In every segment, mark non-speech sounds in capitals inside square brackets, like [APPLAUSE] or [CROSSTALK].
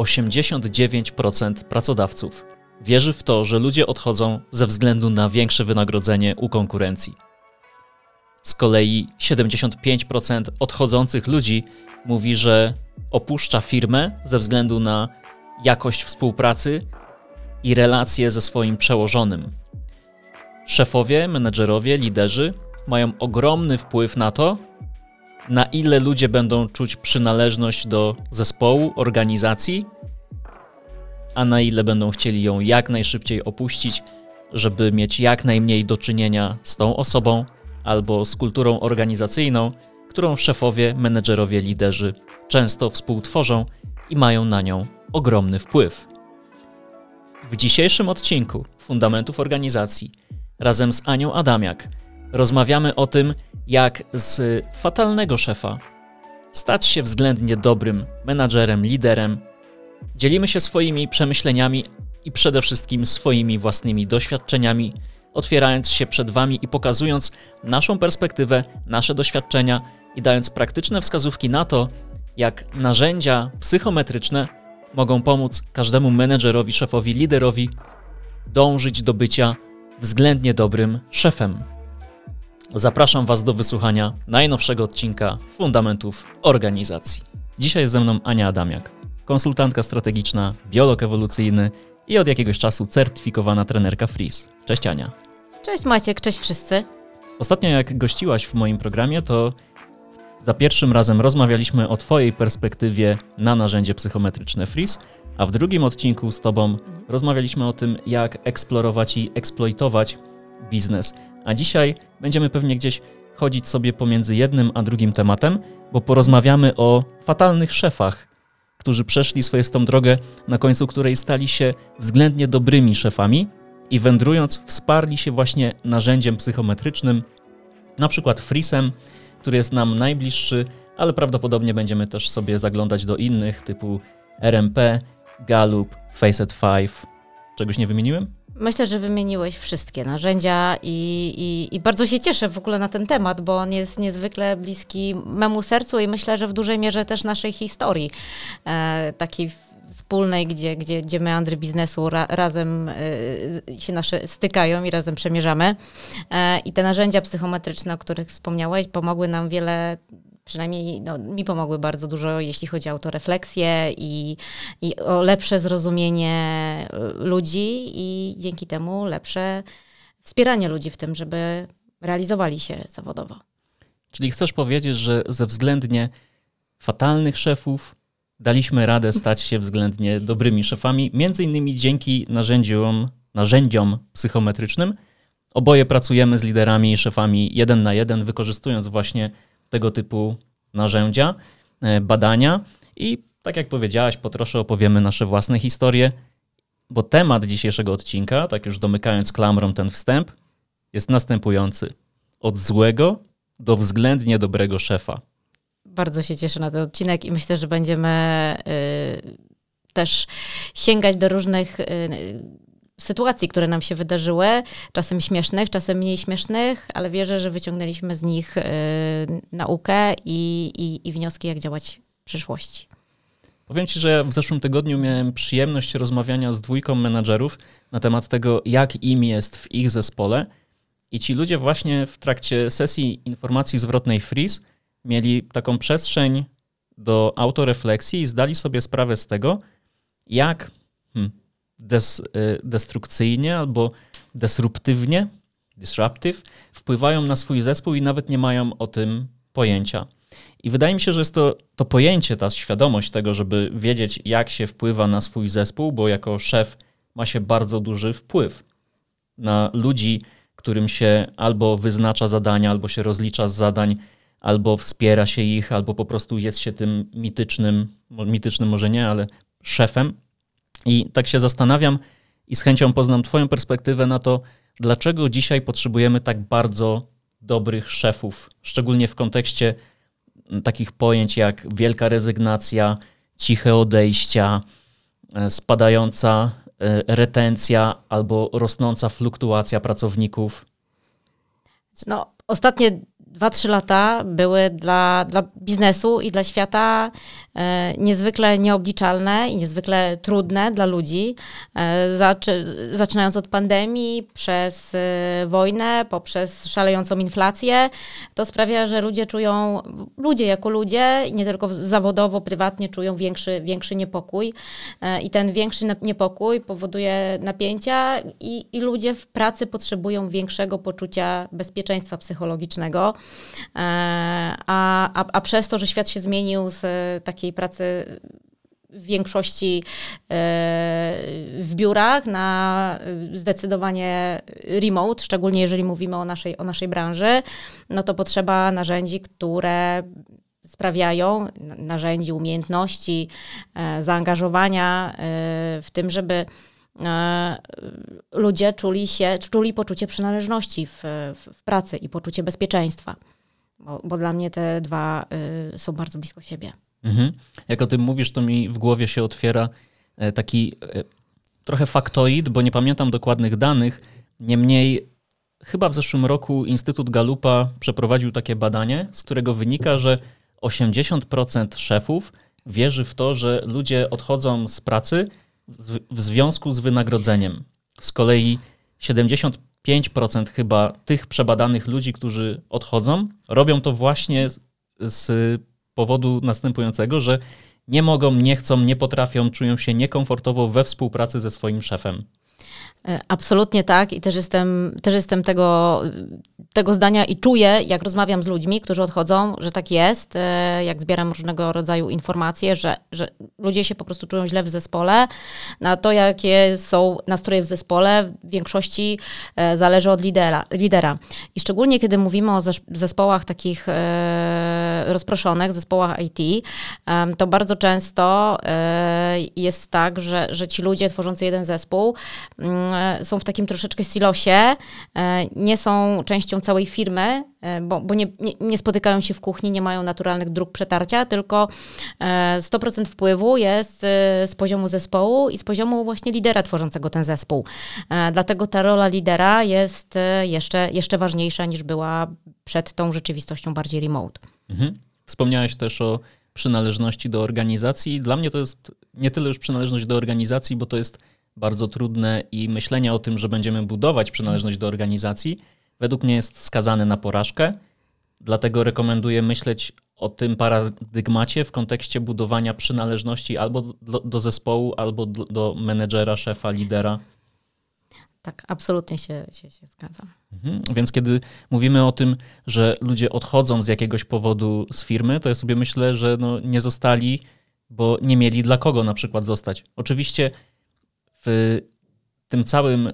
89% pracodawców wierzy w to, że ludzie odchodzą ze względu na większe wynagrodzenie u konkurencji. Z kolei 75% odchodzących ludzi mówi, że opuszcza firmę ze względu na jakość współpracy i relacje ze swoim przełożonym. Szefowie, menedżerowie, liderzy mają ogromny wpływ na to, na ile ludzie będą czuć przynależność do zespołu, organizacji, a na ile będą chcieli ją jak najszybciej opuścić, żeby mieć jak najmniej do czynienia z tą osobą albo z kulturą organizacyjną, którą szefowie, menedżerowie, liderzy często współtworzą i mają na nią ogromny wpływ. W dzisiejszym odcinku Fundamentów Organizacji razem z Anią Adamiak rozmawiamy o tym, jak z fatalnego szefa stać się względnie dobrym menadżerem, liderem. Dzielimy się swoimi przemyśleniami i przede wszystkim swoimi własnymi doświadczeniami, otwierając się przed Wami i pokazując naszą perspektywę, nasze doświadczenia i dając praktyczne wskazówki na to, jak narzędzia psychometryczne mogą pomóc każdemu menedżerowi, szefowi, liderowi dążyć do bycia względnie dobrym szefem. Zapraszam Was do wysłuchania najnowszego odcinka Fundamentów Organizacji. Dzisiaj jest ze mną Ania Adamiak, konsultantka strategiczna, biolog ewolucyjny i od jakiegoś czasu certyfikowana trenerka Freeze. Cześć Ania. Cześć Maciek, cześć wszyscy. Ostatnio jak gościłaś w moim programie, to za pierwszym razem rozmawialiśmy o Twojej perspektywie na narzędzie psychometryczne Freeze, a w drugim odcinku z Tobą rozmawialiśmy o tym, jak eksplorować i eksploitować biznes. A dzisiaj będziemy pewnie gdzieś chodzić sobie pomiędzy jednym a drugim tematem, bo porozmawiamy o fatalnych szefach, którzy przeszli swoistą drogę, na końcu której stali się względnie dobrymi szefami i wędrując wsparli się właśnie narzędziem psychometrycznym, na przykład Frisem, który jest nam najbliższy, ale prawdopodobnie będziemy też sobie zaglądać do innych typu RMP, Gallup, Facet 5. Czegoś nie wymieniłem? Myślę, że wymieniłeś wszystkie narzędzia i, i, i, bardzo się cieszę w ogóle na ten temat, bo on jest niezwykle bliski memu sercu i myślę, że w dużej mierze też naszej historii e, takiej wspólnej, gdzie, gdzie, gdzie meandry biznesu ra, razem e, się nasze stykają i razem przemierzamy. E, I te narzędzia psychometryczne, o których wspomniałeś, pomogły nam wiele przynajmniej no, mi pomogły bardzo dużo, jeśli chodzi o autorefleksję i, i o lepsze zrozumienie y, ludzi i dzięki temu lepsze wspieranie ludzi w tym, żeby realizowali się zawodowo. Czyli chcesz powiedzieć, że ze względnie fatalnych szefów daliśmy radę stać się względnie dobrymi szefami, między innymi dzięki narzędziom, narzędziom psychometrycznym. Oboje pracujemy z liderami i szefami jeden na jeden, wykorzystując właśnie tego typu narzędzia, e, badania i tak jak powiedziałaś, po trosze opowiemy nasze własne historie, bo temat dzisiejszego odcinka, tak już domykając klamrą ten wstęp, jest następujący. Od złego do względnie dobrego szefa. Bardzo się cieszę na ten odcinek i myślę, że będziemy y, też sięgać do różnych y, sytuacji, które nam się wydarzyły, czasem śmiesznych, czasem mniej śmiesznych, ale wierzę, że wyciągnęliśmy z nich y, naukę i, i, i wnioski, jak działać w przyszłości. Powiem Ci, że w zeszłym tygodniu miałem przyjemność rozmawiania z dwójką menadżerów na temat tego, jak im jest w ich zespole. I ci ludzie właśnie w trakcie sesji informacji zwrotnej Freeze mieli taką przestrzeń do autorefleksji i zdali sobie sprawę z tego, jak hmm, des, y, destrukcyjnie albo disruptywnie, disruptive, wpływają na swój zespół i nawet nie mają o tym pojęcia. I wydaje mi się, że jest to, to pojęcie, ta świadomość tego, żeby wiedzieć, jak się wpływa na swój zespół, bo jako szef ma się bardzo duży wpływ na ludzi, którym się albo wyznacza zadania, albo się rozlicza z zadań, albo wspiera się ich, albo po prostu jest się tym mitycznym, mitycznym może nie, ale szefem. I tak się zastanawiam i z chęcią poznam Twoją perspektywę na to, dlaczego dzisiaj potrzebujemy tak bardzo dobrych szefów, szczególnie w kontekście takich pojęć jak wielka rezygnacja, ciche odejścia, e, spadająca e, retencja albo rosnąca fluktuacja pracowników? No, ostatnie 2-3 lata były dla, dla biznesu i dla świata niezwykle nieobliczalne i niezwykle trudne dla ludzi, e, zaczy, zaczynając od pandemii, przez e, wojnę, poprzez szalejącą inflację. To sprawia, że ludzie czują, ludzie jako ludzie, nie tylko zawodowo, prywatnie czują większy, większy niepokój i ten większy niepokój powoduje napięcia i, i ludzie w pracy potrzebują większego poczucia bezpieczeństwa psychologicznego. A, a, a przez to, że świat się zmienił z takiej pracy w większości e, w biurach na zdecydowanie remote, szczególnie jeżeli mówimy o naszej, o naszej branży, no to potrzeba narzędzi, które sprawiają, narzędzi, umiejętności, e, zaangażowania e, w tym, żeby ludzie czuli się, czuli poczucie przynależności w, w, w pracy i poczucie bezpieczeństwa. Bo, bo, dla mnie te dwa są bardzo blisko siebie. Mhm. Jak o tym mówisz, to mi w głowie się otwiera e, taki e, trochę faktoid, bo nie pamiętam dokładnych danych. Niemniej, chyba w zeszłym roku Instytut Galupa przeprowadził takie badanie, z którego wynika, że 80% szefów wierzy w to, że ludzie odchodzą z pracy w związku z wynagrodzeniem. Z kolei 75% chyba tych przebadanych ludzi, którzy odchodzą, robią to właśnie z powodu następującego, że nie mogą, nie chcą, nie potrafią, czują się niekomfortowo we współpracy ze swoim szefem. E, absolutnie tak i też jestem, też jestem tego, tego zdania i czuję, jak rozmawiam z ludźmi, którzy odchodzą, że tak jest, e, jak zbieram różnego rodzaju informacje, że, że ludzie się po prostu czują źle w zespole. Na to, jakie są nastroje w zespole, w większości e, zależy od lidera. lidera. I szczególnie, kiedy mówimy o zespołach takich rozproszonych, zespołach IT, to bardzo często jest tak, że, że ci ludzie tworzący jeden zespół mm, są w takim troszeczkę silosie, e, nie są częścią całej firmy, e, bo, bo nie, nie, nie, spotykają się w kuchni, nie mają naturalnych dróg przetarcia, tylko 100% wpływu jest z poziomu zespołu i z poziomu właśnie lidera tworzącego ten zespół. Dlatego ta rola lidera jest jeszcze, jeszcze ważniejsza niż była przed tą rzeczywistością bardziej remote. Mhm. Wspomniałeś też o przynależności do organizacji. Dla mnie to jest nie tyle już przynależność do organizacji, bo to jest bardzo trudne i myślenie o tym, że będziemy budować przynależność do organizacji, według mnie jest skazane na porażkę. Dlatego rekomenduję myśleć o tym paradygmacie w kontekście budowania przynależności albo do, do zespołu, albo do, do menedżera, szefa, lidera. Tak, absolutnie się, się, się zgadzam. Mhm. Więc kiedy mówimy o tym, że ludzie odchodzą z jakiegoś powodu z firmy, to ja sobie myślę, że no nie zostali, bo nie mieli dla kogo na przykład zostać. Oczywiście w tym całym y,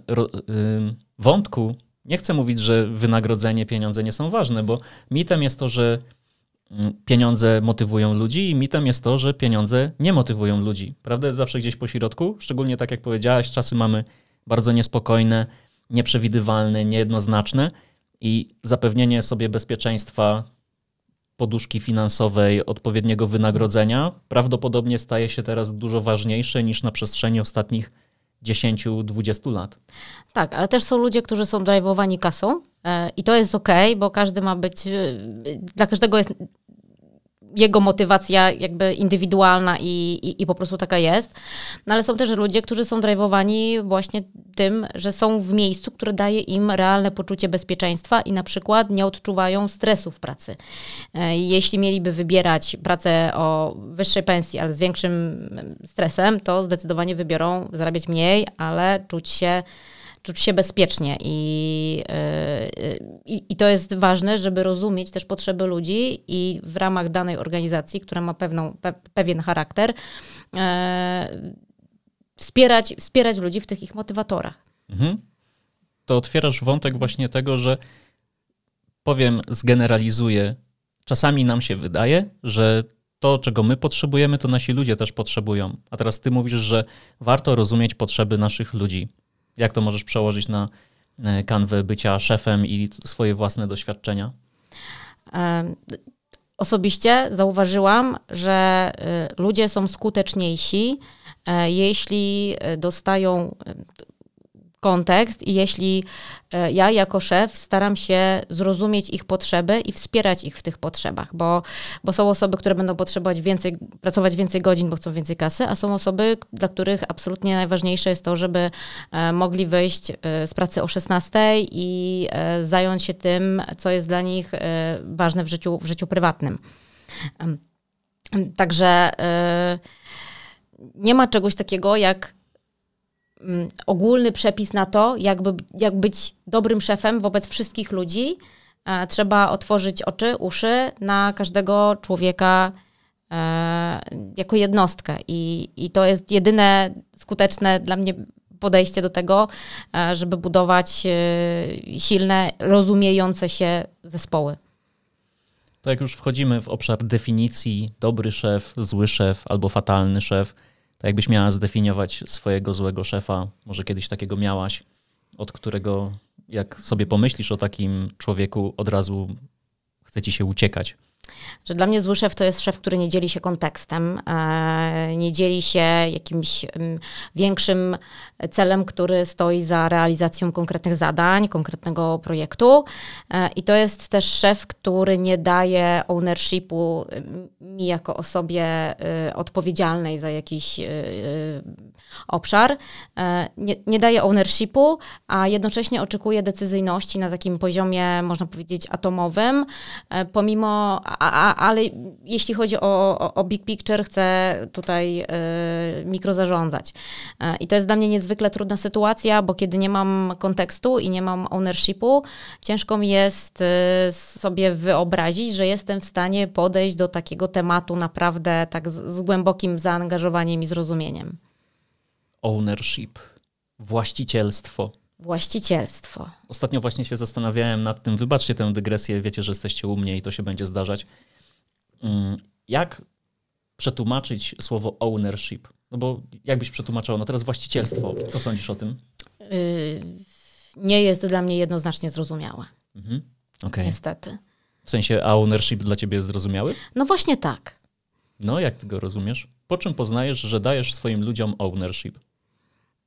wątku nie chcę mówić, że wynagrodzenie, pieniądze nie są ważne, bo mitem jest to, że mm, pieniądze motywują ludzi i mitem jest to, że pieniądze nie motywują ludzi. Prawda jest zawsze gdzieś po środku, szczególnie tak jak powiedziałaś, czasy mamy bardzo niespokojne, nieprzewidywalne, niejednoznaczne i zapewnienie sobie bezpieczeństwa, poduszki finansowej, odpowiedniego wynagrodzenia prawdopodobnie staje się teraz dużo ważniejsze niż na przestrzeni ostatnich 10-20 lat. Tak, ale też są ludzie, którzy są drajwowani kasą e, i to jest ok, bo każdy ma być, e, dla każdego jest jego motywacja jakby indywidualna i, i, i, po prostu taka jest. No ale są też ludzie, którzy są drajwowani właśnie tym, że są w miejscu, które daje im realne poczucie bezpieczeństwa i na przykład nie odczuwają stresu w pracy. E, jeśli mieliby wybierać pracę o wyższej pensji, ale z większym stresem, to zdecydowanie wybiorą zarabiać mniej, ale czuć się czuć się bezpiecznie i, y, i, i, to jest ważne, żeby rozumieć też potrzeby ludzi i w ramach danej organizacji, która ma pewną, pe, pewien charakter, e, wspierać, wspierać ludzi w tych ich motywatorach. Mhm. To otwierasz wątek właśnie tego, że powiem, zgeneralizuję. Czasami nam się wydaje, że to, czego my potrzebujemy, to nasi ludzie też potrzebują. A teraz ty mówisz, że warto rozumieć potrzeby naszych ludzi. Jak to możesz przełożyć na e, kanwę bycia szefem i swoje własne doświadczenia? Osobiście zauważyłam, że e, ludzie są skuteczniejsi, e, jeśli dostają kontekst i jeśli e, ja jako szef staram się zrozumieć ich potrzeby i wspierać ich w tych potrzebach, bo, bo są osoby, które będą potrzebować więcej, pracować więcej godzin, bo chcą więcej kasy, a są osoby, dla których absolutnie najważniejsze jest to, żeby e, mogli wyjść e, z pracy o 16 i zająć się tym, co jest dla nich ważne w życiu, w życiu prywatnym. Także nie ma czegoś takiego jak ogólny przepis na to, jakby, jak być dobrym szefem wobec wszystkich ludzi. E, trzeba otworzyć oczy, uszy na każdego człowieka e, jako jednostkę. I, I to jest jedyne skuteczne dla mnie podejście do tego, e, żeby budować silne, rozumiejące się zespoły. To jak już wchodzimy w obszar definicji dobry szef, zły szef albo fatalny szef, tak jakbyś miała zdefiniować swojego złego szefa, może kiedyś takiego miałaś, od którego jak sobie pomyślisz o takim człowieku, od razu chce ci się uciekać że dla mnie zły szef to jest szef, który nie dzieli się kontekstem, e, nie dzieli się jakimś większym celem, który stoi za realizacją konkretnych zadań, konkretnego projektu. E, I to jest też szef, który nie daje ownershipu mi jako osobie e, odpowiedzialnej za jakiś obszar. Nie, nie daje ownershipu, a jednocześnie oczekuje decyzyjności na takim poziomie, można powiedzieć, atomowym, pomimo a, ale jeśli chodzi o, o, o, big picture, chcę tutaj y, mikrozarządzać. Y, I to jest dla mnie niezwykle trudna sytuacja, bo kiedy nie mam kontekstu i nie mam ownershipu, ciężko mi jest y, sobie wyobrazić, że jestem w stanie podejść do takiego tematu naprawdę tak z, z głębokim zaangażowaniem i zrozumieniem. Ownership, właścicielstwo. Właścicielstwo. Ostatnio właśnie się zastanawiałem nad tym, wybaczcie tę dygresję, wiecie, że jesteście u mnie i to się będzie zdarzać. Mm, jak przetłumaczyć słowo ownership? No bo jakbyś przetłumaczył, no teraz właścicielstwo. Co sądzisz o tym? Yy, nie jest dla mnie jednoznacznie zrozumiałe. Mhm. Okay. Niestety. W sensie, ownership dla ciebie jest zrozumiały? No właśnie tak. No, jak ty go rozumiesz? Po czym poznajesz, że dajesz swoim ludziom ownership?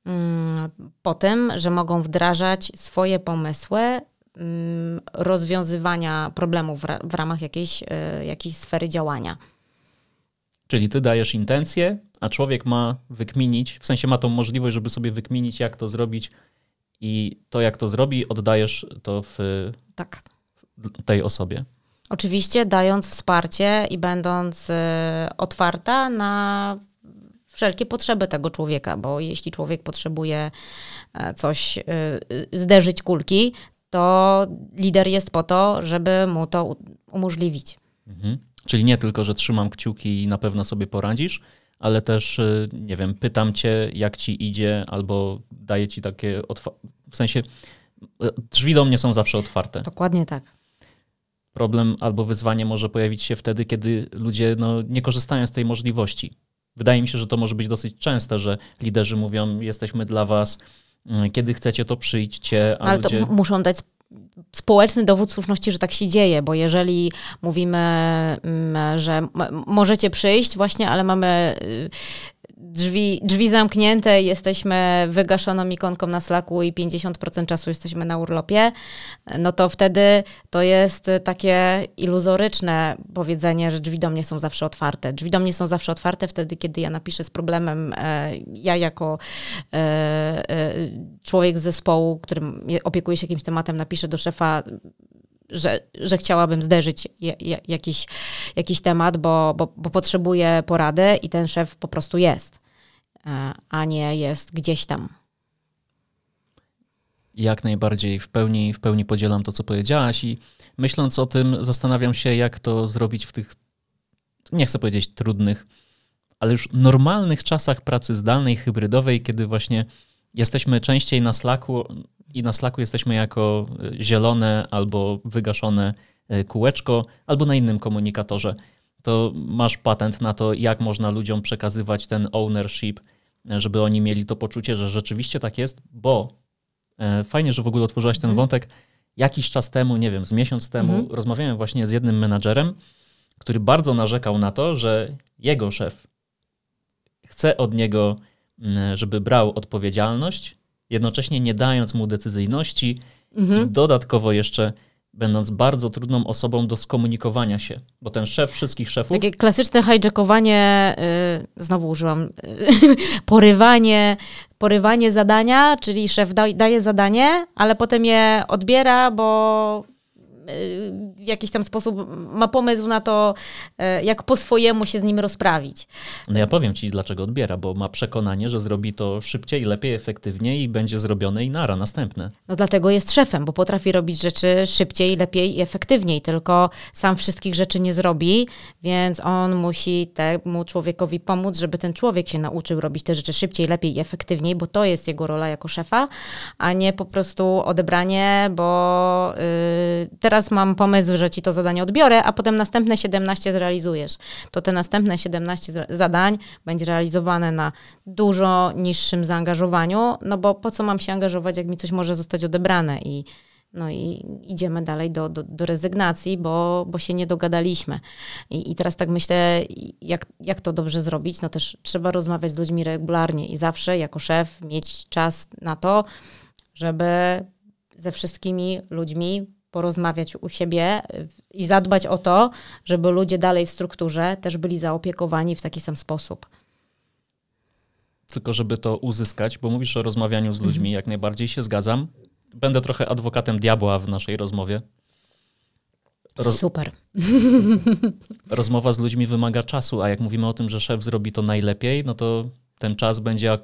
Mm, po tym, że mogą wdrażać swoje pomysły mm, rozwiązywania problemów w ramach jakiejś, e, jakiejś sfery działania. Czyli ty dajesz intencję, a człowiek ma wykminić, w sensie ma tą możliwość, żeby sobie wykminić, jak to zrobić, i to, jak to zrobi, oddajesz to w tak. tej osobie. Oczywiście, dając wsparcie i będąc e, otwarta na wszelkie potrzeby tego człowieka, bo jeśli człowiek potrzebuje e, coś, e, zderzyć kulki, to lider jest po to, żeby mu to umożliwić. Mhm. Czyli nie tylko, że trzymam kciuki i na pewno sobie poradzisz, ale też, e, nie wiem, pytam cię, jak ci idzie, albo daję ci takie, w sensie drzwi do mnie są zawsze otwarte. Dokładnie tak. Problem albo wyzwanie może pojawić się wtedy, kiedy ludzie no, nie korzystają z tej możliwości. Wydaje mi się, że to może być dosyć częste, że liderzy mówią: Jesteśmy dla Was, mm, kiedy chcecie, to przyjdźcie. Ale ludzie... to muszą dać społeczny dowód słuszności, że tak się dzieje, bo jeżeli mówimy, mm, że możecie przyjść właśnie, ale mamy y, drzwi, drzwi zamknięte, jesteśmy wygaszoną ikonką na Slacku i 50% czasu jesteśmy na urlopie, no to wtedy to jest takie iluzoryczne powiedzenie, że drzwi do mnie są zawsze otwarte. Drzwi do mnie są zawsze otwarte wtedy, kiedy ja napiszę z problemem, e, ja jako e, e, człowiek z zespołu, którym opiekuje się jakimś tematem, napiszę do szefa, że, że chciałabym zderzyć jakiś, jakiś temat, bo, bo, bo potrzebuję porady i ten szef po prostu jest, e, a nie jest gdzieś tam. Jak najbardziej w pełni, w pełni podzielam to, co powiedziałaś i myśląc o tym, zastanawiam się, jak to zrobić w tych, nie chcę powiedzieć trudnych, ale już normalnych czasach pracy zdalnej, hybrydowej, kiedy właśnie jesteśmy częściej na Slacku, i na Slacku jesteśmy jako e, zielone albo wygaszone e, kółeczko, albo na innym komunikatorze, to masz patent na to, jak można ludziom przekazywać ten ownership, e, żeby oni mieli to poczucie, że rzeczywiście tak jest, bo fajnie, że w ogóle otworzyłaś ten mhm. wątek. Jakiś czas temu, nie wiem, z miesiąc temu, mhm. rozmawiałem właśnie z jednym menadżerem, który bardzo narzekał na to, że jego szef chce od niego, żeby brał odpowiedzialność jednocześnie nie dając mu decyzyjności mhm. i dodatkowo jeszcze będąc bardzo trudną osobą do skomunikowania się, bo ten szef wszystkich szefów... Takie klasyczne hijackowanie, yy, znowu użyłam, yy, [LAUGHS] porywanie, porywanie zadania, czyli szef da, daje zadanie, ale potem je odbiera, bo w jakiś tam sposób ma pomysł na to, e, jak po swojemu się z nim rozprawić. No ja powiem ci, dlaczego odbiera, bo ma przekonanie, że zrobi to szybciej, lepiej, efektywniej i będzie zrobione i nara następne. No dlatego jest szefem, bo potrafi robić rzeczy szybciej, lepiej i efektywniej, tylko sam wszystkich rzeczy nie zrobi, więc on musi temu człowiekowi pomóc, żeby ten człowiek się nauczył robić te rzeczy szybciej, lepiej i efektywniej, bo to jest jego rola jako szefa, a nie po prostu odebranie, bo yy, teraz teraz mam pomysł, że ci to zadanie odbiorę, a potem następne 17 zrealizujesz. To te następne 17 zadań będzie realizowane na dużo niższym zaangażowaniu, no bo po co mam się angażować, jak mi coś może zostać odebrane i no i idziemy dalej do, do, do rezygnacji, bo, bo się nie dogadaliśmy. I, I teraz tak myślę, jak, jak to dobrze zrobić? No też trzeba rozmawiać z ludźmi regularnie i zawsze jako szef mieć czas na to, żeby ze wszystkimi ludźmi porozmawiać u siebie i zadbać o to, żeby ludzie dalej w strukturze też byli zaopiekowani w taki sam sposób. Tylko żeby to uzyskać, bo mówisz o rozmawianiu z ludźmi, mhm. jak najbardziej się zgadzam. Będę trochę adwokatem diabła w naszej rozmowie. Roz... Super. [LAUGHS] Rozmowa z ludźmi wymaga czasu, a jak mówimy o tym, że szef zrobi to najlepiej, no to ten czas będzie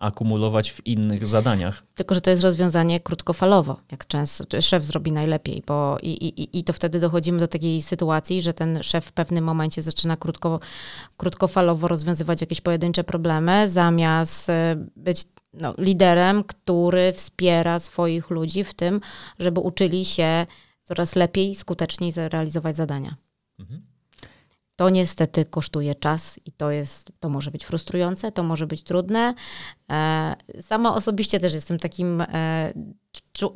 akumulować w innych zadaniach. Tylko, że to jest rozwiązanie krótkofalowo, jak często szef zrobi najlepiej, bo i, i, i to wtedy dochodzimy do takiej sytuacji, że ten szef w pewnym momencie zaczyna krótko, krótkofalowo rozwiązywać jakieś pojedyncze problemy, zamiast e, być no, liderem, który wspiera swoich ludzi w tym, żeby uczyli się coraz lepiej, skuteczniej realizować zadania. Mhm. To niestety kosztuje czas i to jest, to może być frustrujące, to może być trudne. E, sama osobiście też jestem takim e,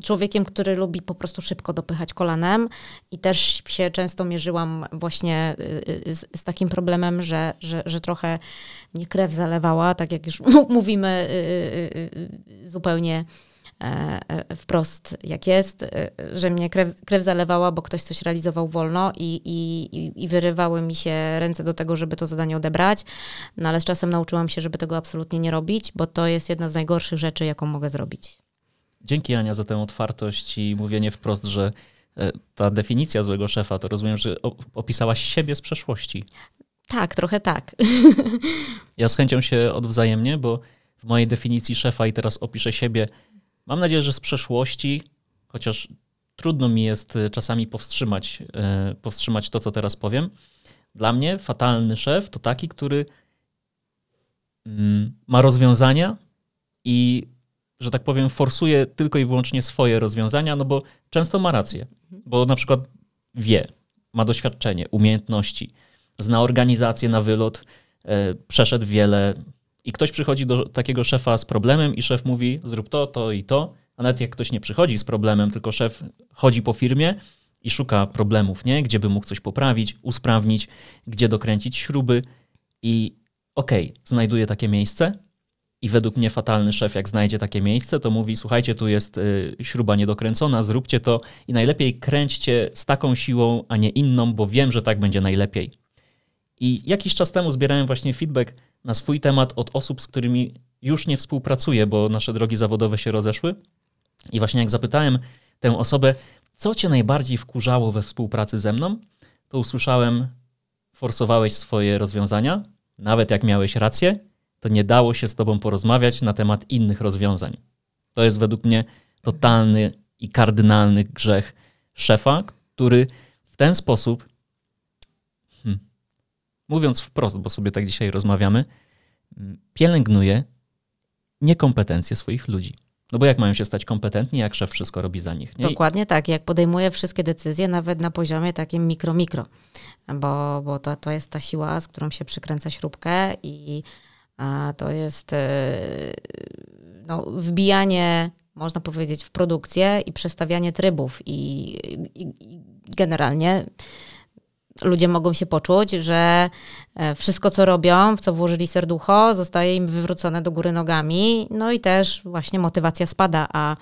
człowiekiem, który lubi po prostu szybko dopychać kolanem i też się często mierzyłam właśnie y, z, z takim problemem, że, że, że trochę mnie krew zalewała, tak jak już [LAUGHS] mówimy zupełnie E, e, wprost jak jest, e, że mnie krew, krew zalewała, bo ktoś coś realizował wolno i, i, i wyrywały mi się ręce do tego, żeby to zadanie odebrać, no ale z czasem nauczyłam się, żeby tego absolutnie nie robić, bo to jest jedna z najgorszych rzeczy, jaką mogę zrobić. Dzięki Ania za tę otwartość i mówienie wprost, że ta definicja złego szefa, to rozumiem, że opisałaś siebie z przeszłości. Tak, trochę tak. Ja z chęcią się odwzajemnię, bo w mojej definicji szefa i teraz opiszę siebie Mam nadzieję, że z przeszłości, chociaż trudno mi jest e, czasami powstrzymać, e, powstrzymać to, co teraz powiem. Dla mnie fatalny szef to taki, który mm, ma rozwiązania i, że tak powiem, forsuje tylko i wyłącznie swoje rozwiązania, no bo często ma rację, bo na przykład wie, ma doświadczenie, umiejętności, zna organizację na wylot, e, przeszedł wiele i ktoś przychodzi do takiego szefa z problemem i szef mówi zrób to, to i to, a nawet jak ktoś nie przychodzi z problemem, tylko szef chodzi po firmie i szuka problemów, nie? Gdzie by mógł coś poprawić, usprawnić, gdzie dokręcić śruby i okej, okay, znajduje takie miejsce i według mnie fatalny szef, jak znajdzie takie miejsce, to mówi: Słuchajcie, tu jest y, śruba niedokręcona, zróbcie to i najlepiej kręćcie z taką siłą, a nie inną, bo wiem, że tak będzie najlepiej. I jakiś czas temu zbierałem właśnie feedback na swój temat od osób, z którymi już nie współpracuję, bo nasze drogi zawodowe się rozeszły. I właśnie jak zapytałem tę osobę, co cię najbardziej wkurzało we współpracy ze mną, to usłyszałem, forsowałeś swoje rozwiązania, nawet jak miałeś rację, to nie dało się z tobą porozmawiać na temat innych rozwiązań. To jest według mnie totalny i kardynalny grzech szefa, który w ten sposób mówiąc wprost, bo sobie tak dzisiaj rozmawiamy, mm, pielęgnuje niekompetencje swoich ludzi. No bo jak mają się stać kompetentni, jak szef wszystko robi za nich? Nie? Dokładnie tak, jak podejmuje wszystkie decyzje, nawet na poziomie takim mikro-mikro, bo, bo to, to jest ta siła, z którą się przykręca śrubkę i to jest e, no, wbijanie, można powiedzieć, w produkcję i przestawianie trybów i, i, i generalnie ludzie mogą się poczuć, że e, wszystko, co robią, w co włożyli serducho, zostaje im wywrócone do góry nogami, no i też właśnie motywacja spada, a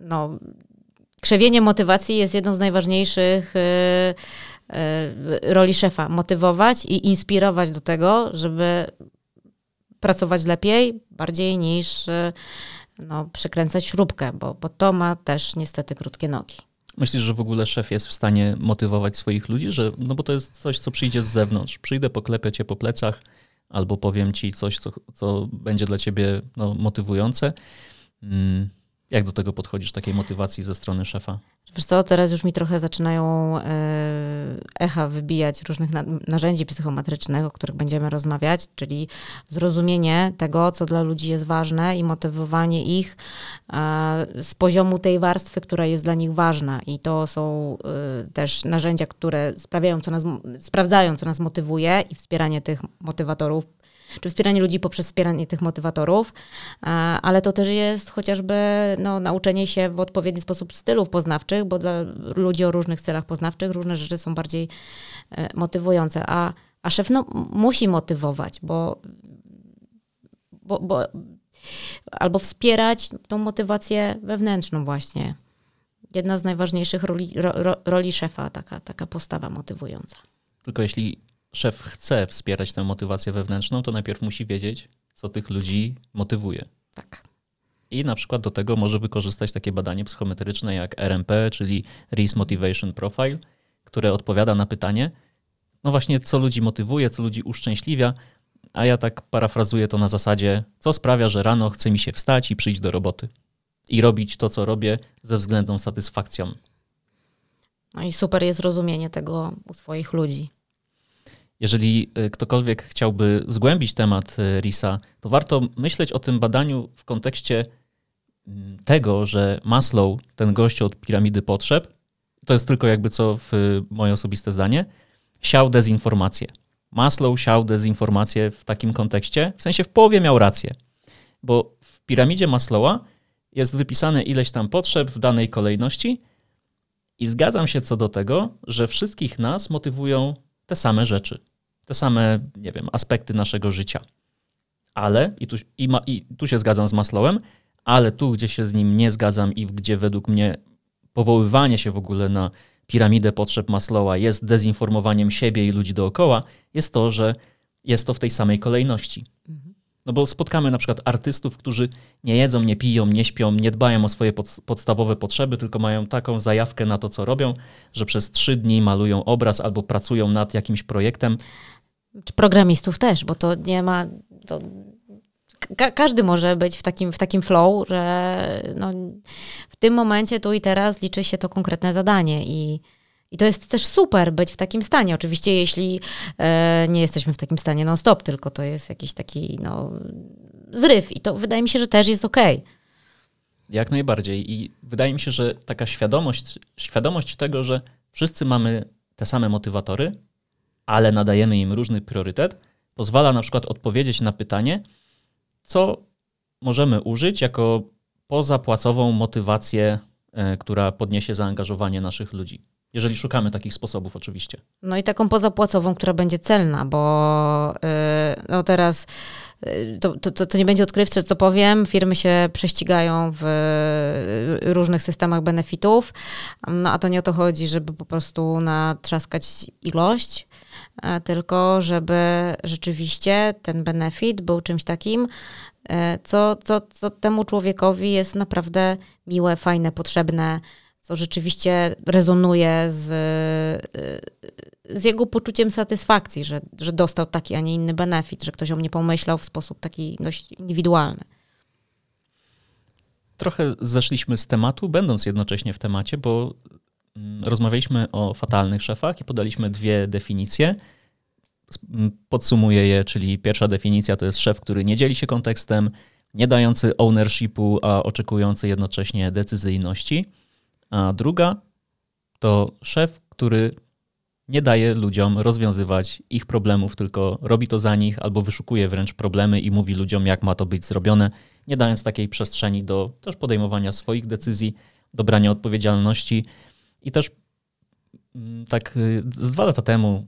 no, krzewienie motywacji jest jedną z najważniejszych e, roli szefa. Motywować i inspirować do tego, żeby pracować lepiej, bardziej niż no, przykręcać śrubkę, bo, bo to ma też niestety krótkie nogi. Myślisz, że w ogóle szef jest w stanie motywować swoich ludzi? Że, no bo to jest coś, co przyjdzie z zewnątrz. Przyjdę, poklepię cię po plecach albo powiem ci coś, co, co będzie dla ciebie no, motywujące. Mm, jak do tego podchodzisz, takiej motywacji ze strony szefa? Wiesz co, teraz już mi trochę zaczynają e, echa wybijać różnych narzędzi psychometrycznych, o których będziemy rozmawiać, czyli zrozumienie tego, co dla ludzi jest ważne i motywowanie ich e, z poziomu tej warstwy, która jest dla nich ważna. I to są e, też narzędzia, które sprawiają, co nas, sprawdzają, co nas motywuje i wspieranie tych motywatorów czy wspieranie ludzi poprzez wspieranie tych motywatorów, ale to też jest chociażby no, nauczenie się w odpowiedni sposób stylów poznawczych, bo dla ludzi o różnych stylach poznawczych różne rzeczy są bardziej e, motywujące, a, a szef no, musi motywować, bo, bo, bo albo wspierać tą motywację wewnętrzną właśnie. Jedna z najważniejszych roli, ro, roli szefa, taka, taka postawa motywująca. Tylko jeśli szef chce wspierać tę motywację wewnętrzną, to najpierw musi wiedzieć, co tych ludzi motywuje. Tak. I na przykład do tego może wykorzystać takie badanie psychometryczne jak RMP, czyli Reese Motivation Profile, które odpowiada na pytanie, no właśnie, co ludzi motywuje, co ludzi uszczęśliwia, a ja tak parafrazuję to na zasadzie, co sprawia, że rano chce mi się wstać i przyjść do roboty i robić to, co robię ze względną satysfakcją. No i super jest rozumienie tego u swoich ludzi. Jeżeli y, ktokolwiek chciałby zgłębić temat y, RISA, to warto myśleć o tym badaniu w kontekście mm, tego, że Maslow, ten gość od piramidy potrzeb, to jest tylko jakby co w y, moje osobiste zdanie, siał dezinformację. Maslow siał dezinformację w takim kontekście, w sensie w połowie miał rację, bo w piramidzie Maslowa jest wypisane ileś tam potrzeb w danej kolejności i zgadzam się co do tego, że wszystkich nas motywują te same rzeczy, te same, nie wiem, aspekty naszego życia. Ale, i tu, i, ma, i tu się zgadzam z Maslowem, ale tu, gdzie się z nim nie zgadzam i gdzie według mnie powoływanie się w ogóle na piramidę potrzeb Maslowa jest dezinformowaniem siebie i ludzi dookoła, jest to, że jest to w tej samej kolejności. Mhm. No bo spotkamy na przykład artystów, którzy nie jedzą, nie piją, nie śpią, nie dbają o swoje pod, podstawowe potrzeby, tylko mają taką zajawkę na to, co robią, że przez trzy dni malują obraz albo pracują nad jakimś projektem. Czy programistów też, bo to nie ma. To ka każdy może być w takim, w takim flow, że no, w tym momencie, tu i teraz liczy się to konkretne zadanie i i to jest też super być w takim stanie. Oczywiście, jeśli e, nie jesteśmy w takim stanie non-stop, tylko to jest jakiś taki no, zryw. I to wydaje mi się, że też jest okej. Okay. Jak najbardziej. I wydaje mi się, że taka świadomość, świadomość tego, że wszyscy mamy te same motywatory, ale nadajemy im różny priorytet, pozwala na przykład odpowiedzieć na pytanie, co możemy użyć jako pozapłacową motywację, e, która podniesie zaangażowanie naszych ludzi. Jeżeli szukamy takich sposobów, oczywiście. No i taką pozapłacową, która będzie celna, bo yy, no teraz yy, to, to, to nie będzie odkrywcze, co powiem. Firmy się prześcigają w różnych systemach benefitów, no a to nie o to chodzi, żeby po prostu natrzaskać ilość, tylko żeby rzeczywiście ten benefit był czymś takim, e, co, co, co temu człowiekowi jest naprawdę miłe, fajne, potrzebne co rzeczywiście rezonuje z, z jego poczuciem satysfakcji, że, że dostał taki, a nie inny benefit, że ktoś o mnie pomyślał w sposób taki dość indywidualny. Trochę zeszliśmy z tematu, będąc jednocześnie w temacie, bo mm, rozmawialiśmy o fatalnych szefach i podaliśmy dwie definicje. Podsumuję je, czyli pierwsza definicja to jest szef, który nie dzieli się kontekstem, nie dający ownershipu, a oczekujący jednocześnie decyzyjności. A druga to szef, który nie daje ludziom rozwiązywać ich problemów, tylko robi to za nich albo wyszukuje wręcz problemy i mówi ludziom, jak ma to być zrobione, nie dając takiej przestrzeni do też podejmowania swoich decyzji, do brania odpowiedzialności i też mm, tak y, z dwa lata temu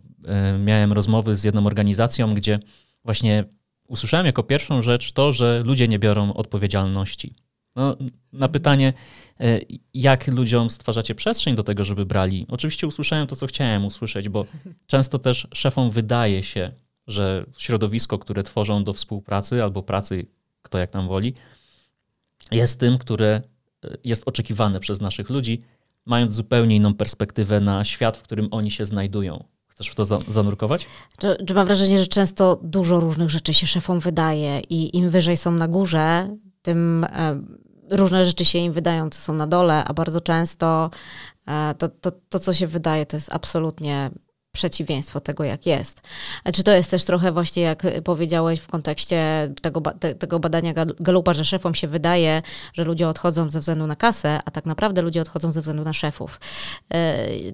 y, miałem rozmowy z jedną organizacją, gdzie właśnie usłyszałem jako pierwszą rzecz to, że ludzie nie biorą odpowiedzialności. No, na pytanie, y, jak ludziom stwarzacie przestrzeń do tego, żeby brali, oczywiście usłyszałem to, co chciałem usłyszeć, bo często też szefom wydaje się, że środowisko, które tworzą do współpracy albo pracy, kto jak tam woli, jest tym, które jest oczekiwane przez naszych ludzi, mając zupełnie inną perspektywę na świat, w którym oni się znajdują. Chcesz w to zanurkować? Czy, czy mam wrażenie, że często dużo różnych rzeczy się szefom wydaje i im wyżej są na górze, tym e, różne rzeczy się im wydają, co są na dole, a bardzo często e, to, to, to, co się wydaje, to jest absolutnie przeciwieństwo tego, jak jest. Czy to jest też trochę właśnie, jak powiedziałeś w kontekście tego, te, tego badania Galupa, że szefom się wydaje, że ludzie odchodzą ze względu na kasę, a tak naprawdę ludzie odchodzą ze względu na szefów. Yy,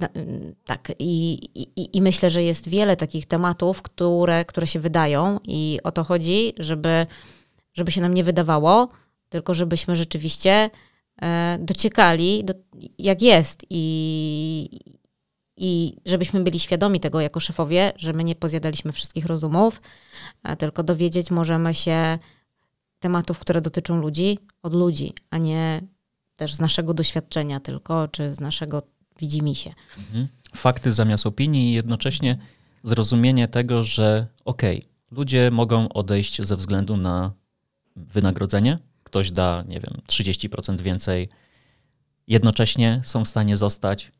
tak, I, i, i myślę, że jest wiele takich tematów, które, które się wydają i o to chodzi, żeby, żeby się nam nie wydawało, tylko żebyśmy rzeczywiście e, dociekali, do, jak jest i, i żebyśmy byli świadomi tego jako szefowie, że my nie pozjadaliśmy wszystkich rozumów, tylko dowiedzieć możemy się tematów, które dotyczą ludzi, od ludzi, a nie też z naszego doświadczenia tylko, czy z naszego widzimisię. Mhm. Fakty zamiast opinii i jednocześnie zrozumienie tego, że okej, okay, ludzie mogą odejść ze względu na wynagrodzenie, ktoś da, nie wiem, 30% więcej, jednocześnie są w stanie zostać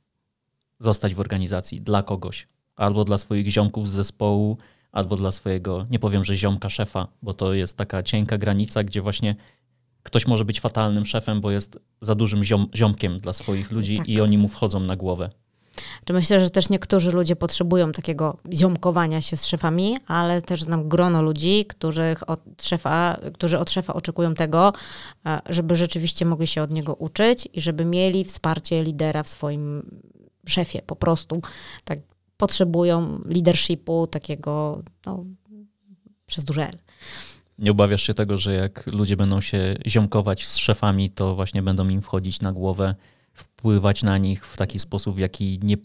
zostać w organizacji dla kogoś, albo dla swoich ziomków z zespołu, albo dla swojego, nie powiem, że ziomka szefa, bo to jest taka cienka granica, gdzie właśnie ktoś może być fatalnym szefem, bo jest za dużym ziom, ziomkiem dla swoich ludzi tak. i oni mu wchodzą na głowę. Czy myślę, że też niektórzy ludzie potrzebują takiego ziomkowania się z szefami, ale też znam grono ludzi, których od szefa, którzy od szefa oczekują tego, e, żeby rzeczywiście mogli się od niego uczyć i żeby mieli wsparcie lidera w swoim szefie po prostu tak potrzebują leadershipu takiego no, przez duże L. Nie obawiasz się tego, że jak ludzie będą się ziomkować z szefami, to właśnie będą im wchodzić na głowę, wpływać na nich w taki sposób, w jaki nie,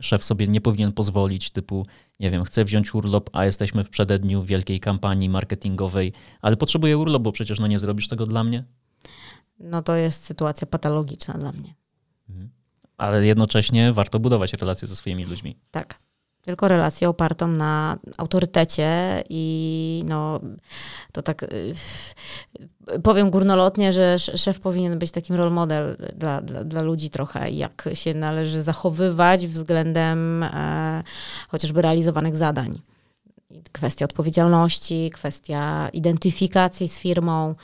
szef sobie nie powinien pozwolić, typu, nie wiem, chcę wziąć urlop, a jesteśmy w przededniu wielkiej kampanii marketingowej, ale potrzebuję urlop, bo przecież no nie zrobisz tego dla mnie? No to jest sytuacja patologiczna dla mnie. Mhm ale jednocześnie warto budować relacje ze swoimi ludźmi. Tak. Tylko relację opartą na autorytecie i no, to tak y, powiem górnolotnie, że szef powinien być takim role model dla, dla, dla ludzi trochę, jak się należy zachowywać względem e, chociażby realizowanych zadań. Kwestia odpowiedzialności, kwestia identyfikacji z firmą,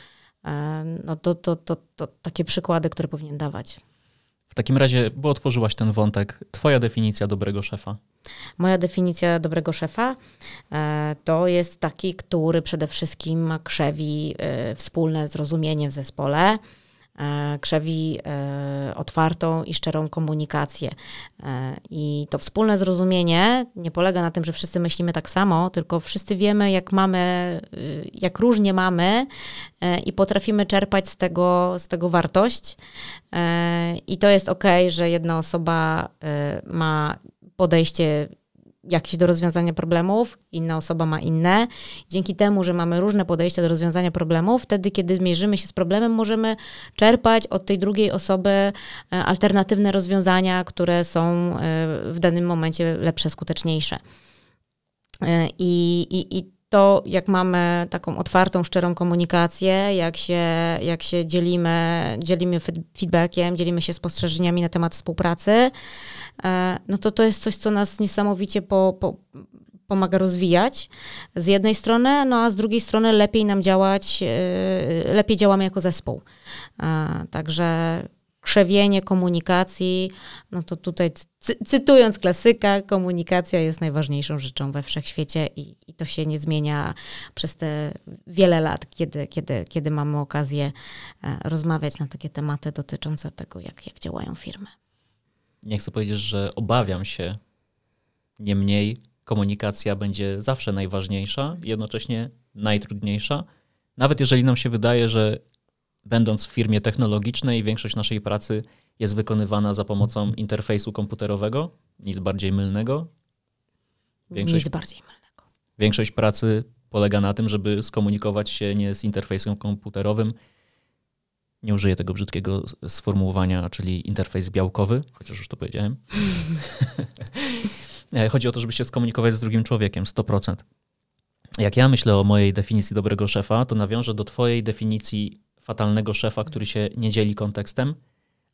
e, no to, to, to, to takie przykłady, które powinien dawać. W takim razie, bo otworzyłaś ten wątek, Twoja definicja dobrego szefa? Moja definicja dobrego szefa e, to jest taki, który przede wszystkim krzewi e, wspólne zrozumienie w zespole, E, krzewi otwartą i szczerą komunikację. I to wspólne zrozumienie nie polega na tym, że wszyscy myślimy tak samo, tylko wszyscy wiemy, jak mamy, jak różnie mamy i potrafimy czerpać z tego, z tego wartość. I to jest ok, że jedna osoba ma podejście jakieś do rozwiązania problemów, inna osoba ma inne. Dzięki temu, że mamy różne podejścia do rozwiązania problemów, wtedy, kiedy mierzymy się z problemem, możemy czerpać od tej drugiej osoby e, alternatywne rozwiązania, które są e, w danym momencie lepsze, skuteczniejsze. E, I, i, i to jak mamy taką otwartą, szczerą komunikację, jak się, jak się dzielimy, dzielimy feedbackiem, dzielimy się spostrzeżeniami na temat współpracy, e, no to to jest coś, co nas niesamowicie po, po, pomaga rozwijać z jednej strony, no a z drugiej strony lepiej nam działać, e, lepiej działamy jako zespół. E, także krzewienie komunikacji, no to tutaj cy cytując klasyka, komunikacja jest najważniejszą rzeczą we wszechświecie i, i to się nie zmienia przez te wiele lat, kiedy, kiedy, kiedy mamy okazję e, rozmawiać na takie tematy dotyczące tego, jak, jak działają firmy. Nie chcę powiedzieć, że obawiam się, niemniej komunikacja będzie zawsze najważniejsza, jednocześnie najtrudniejsza. Nawet jeżeli nam się wydaje, że będąc w firmie technologicznej, większość naszej pracy jest wykonywana za pomocą interfejsu komputerowego, nic bardziej mylnego. Większość, nic bardziej mylnego. Większość pracy polega na tym, żeby skomunikować się nie z interfejsem komputerowym. Nie użyję tego brzydkiego sformułowania, czyli interfejs białkowy, chociaż już to powiedziałem. [LAUGHS] Chodzi o to, żeby się skomunikować z drugim człowiekiem 100%. Jak ja myślę o mojej definicji dobrego szefa, to nawiążę do Twojej definicji fatalnego szefa, który się nie dzieli kontekstem,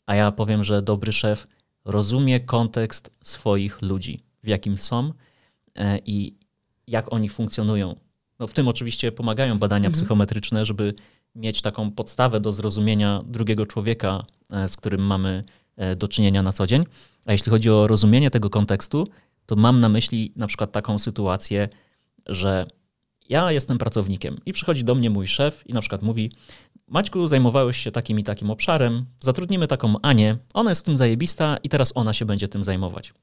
a ja powiem, że dobry szef rozumie kontekst swoich ludzi, w jakim są e, i jak oni funkcjonują. No w tym oczywiście pomagają badania mhm. psychometryczne, żeby mieć taką podstawę do zrozumienia drugiego człowieka, e, z którym mamy e, do czynienia na co dzień. A jeśli chodzi o rozumienie tego kontekstu, to mam na myśli na przykład taką sytuację, że ja jestem pracownikiem i przychodzi do mnie mój szef i na przykład mówi: Maćku, zajmowałeś się takim i takim obszarem, zatrudnimy taką Anię, ona jest w tym zajebista i teraz ona się będzie tym zajmować.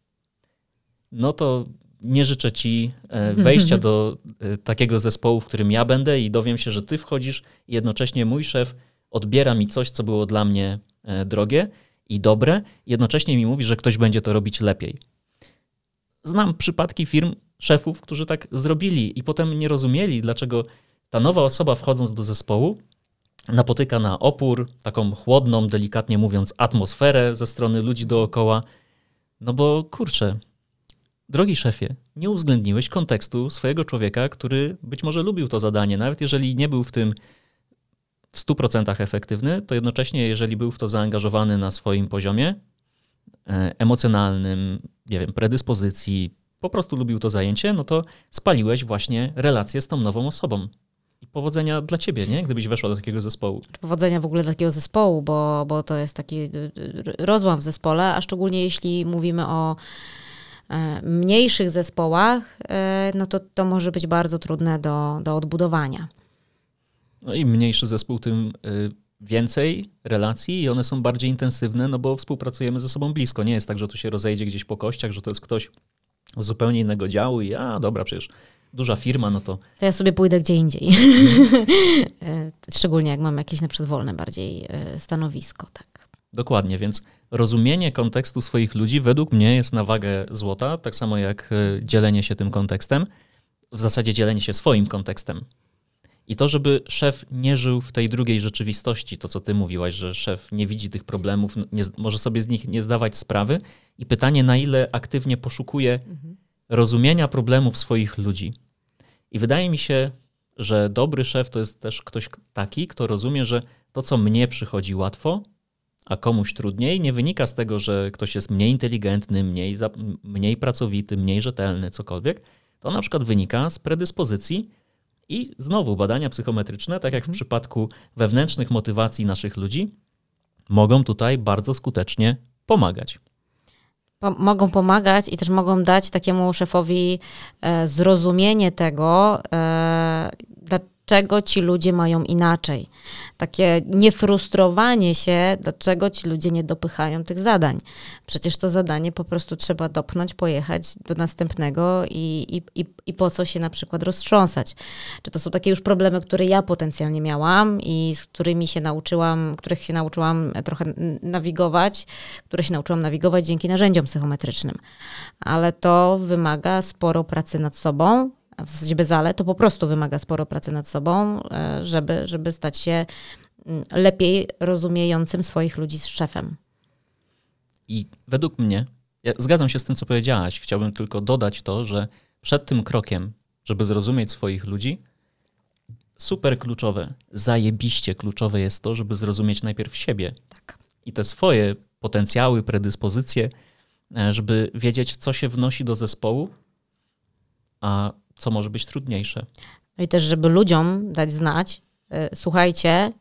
No to nie życzę ci e, [LAUGHS] wejścia do e, takiego zespołu, w którym ja będę i dowiem się, że ty wchodzisz i jednocześnie mój szef odbiera mi coś, co było dla mnie e, drogie i dobre, jednocześnie mi mówi, że ktoś będzie to robić lepiej. Znam przypadki firm, szefów, którzy tak zrobili i potem nie rozumieli, dlaczego ta nowa osoba wchodząc do zespołu napotyka na opór, taką chłodną, delikatnie mówiąc, atmosferę ze strony ludzi dookoła. No bo kurczę, drogi szefie, nie uwzględniłeś kontekstu swojego człowieka, który być może lubił to zadanie, nawet jeżeli nie był w tym w 100% efektywny, to jednocześnie, jeżeli był w to zaangażowany na swoim poziomie e, emocjonalnym, nie wiem, predyspozycji, po prostu lubił to zajęcie, no to spaliłeś właśnie relację z tą nową osobą. Powodzenia dla ciebie, nie? Gdybyś weszła do takiego zespołu. Powodzenia w ogóle dla takiego zespołu, bo, bo to jest taki y, y, rozłam w zespole, a szczególnie jeśli mówimy o e, mniejszych zespołach, e, no to to może być bardzo trudne do, do odbudowania. No i mniejszy zespół, tym y, więcej relacji i one są bardziej intensywne, no bo współpracujemy ze sobą blisko. Nie jest tak, że to się rozejdzie gdzieś po kościach, że to jest ktoś z zupełnie innego działu i a dobra, przecież duża firma, no to... To ja sobie pójdę gdzie indziej. [LAUGHS] E, szczególnie jak mam jakieś na przykład wolne bardziej e, stanowisko, tak. Dokładnie, więc rozumienie kontekstu swoich ludzi według mnie jest na wagę złota, tak samo jak e, dzielenie się tym kontekstem, w zasadzie dzielenie się swoim kontekstem. I to, żeby szef nie żył w tej drugiej rzeczywistości, to co ty mówiłaś, że szef nie widzi tych problemów, nie, może sobie z nich nie zdawać sprawy. I pytanie, na ile aktywnie poszukuje mhm. Rozumienia problemów swoich ludzi. I wydaje mi się, że dobry szef to jest też ktoś taki, kto rozumie, że to, co mnie przychodzi łatwo, a komuś trudniej, nie wynika z tego, że ktoś jest mniej inteligentny, mniej, mniej pracowity, mniej rzetelny, cokolwiek. To na przykład wynika z predyspozycji i znowu badania psychometryczne, tak jak w mhm. przypadku wewnętrznych motywacji naszych ludzi, mogą tutaj bardzo skutecznie pomagać. Mogą pomagać i też mogą dać takiemu szefowi e, zrozumienie tego, e, dlaczego ci ludzie mają inaczej. Takie niefrustrowanie się, dlaczego ci ludzie nie dopychają tych zadań. Przecież to zadanie po prostu trzeba dopchnąć, pojechać do następnego i, i, i, i po co się na przykład roztrząsać. Czy to są takie już problemy, które ja potencjalnie miałam i z którymi się nauczyłam, których się nauczyłam trochę nawigować, które się nauczyłam nawigować dzięki narzędziom psychometrycznym. Ale to wymaga sporo pracy nad sobą, w zasadzie bez ale, to po prostu wymaga sporo pracy nad sobą, e, żeby, żeby stać się mm, lepiej rozumiejącym swoich ludzi z szefem. I według mnie, ja zgadzam się z tym, co powiedziałaś, chciałbym tylko dodać to, że przed tym krokiem, żeby zrozumieć swoich ludzi, super kluczowe, zajebiście kluczowe jest to, żeby zrozumieć najpierw siebie. Tak. I te swoje potencjały, predyspozycje, e, żeby wiedzieć, co się wnosi do zespołu, a co może być trudniejsze. No i też, żeby ludziom dać znać, y, słuchajcie,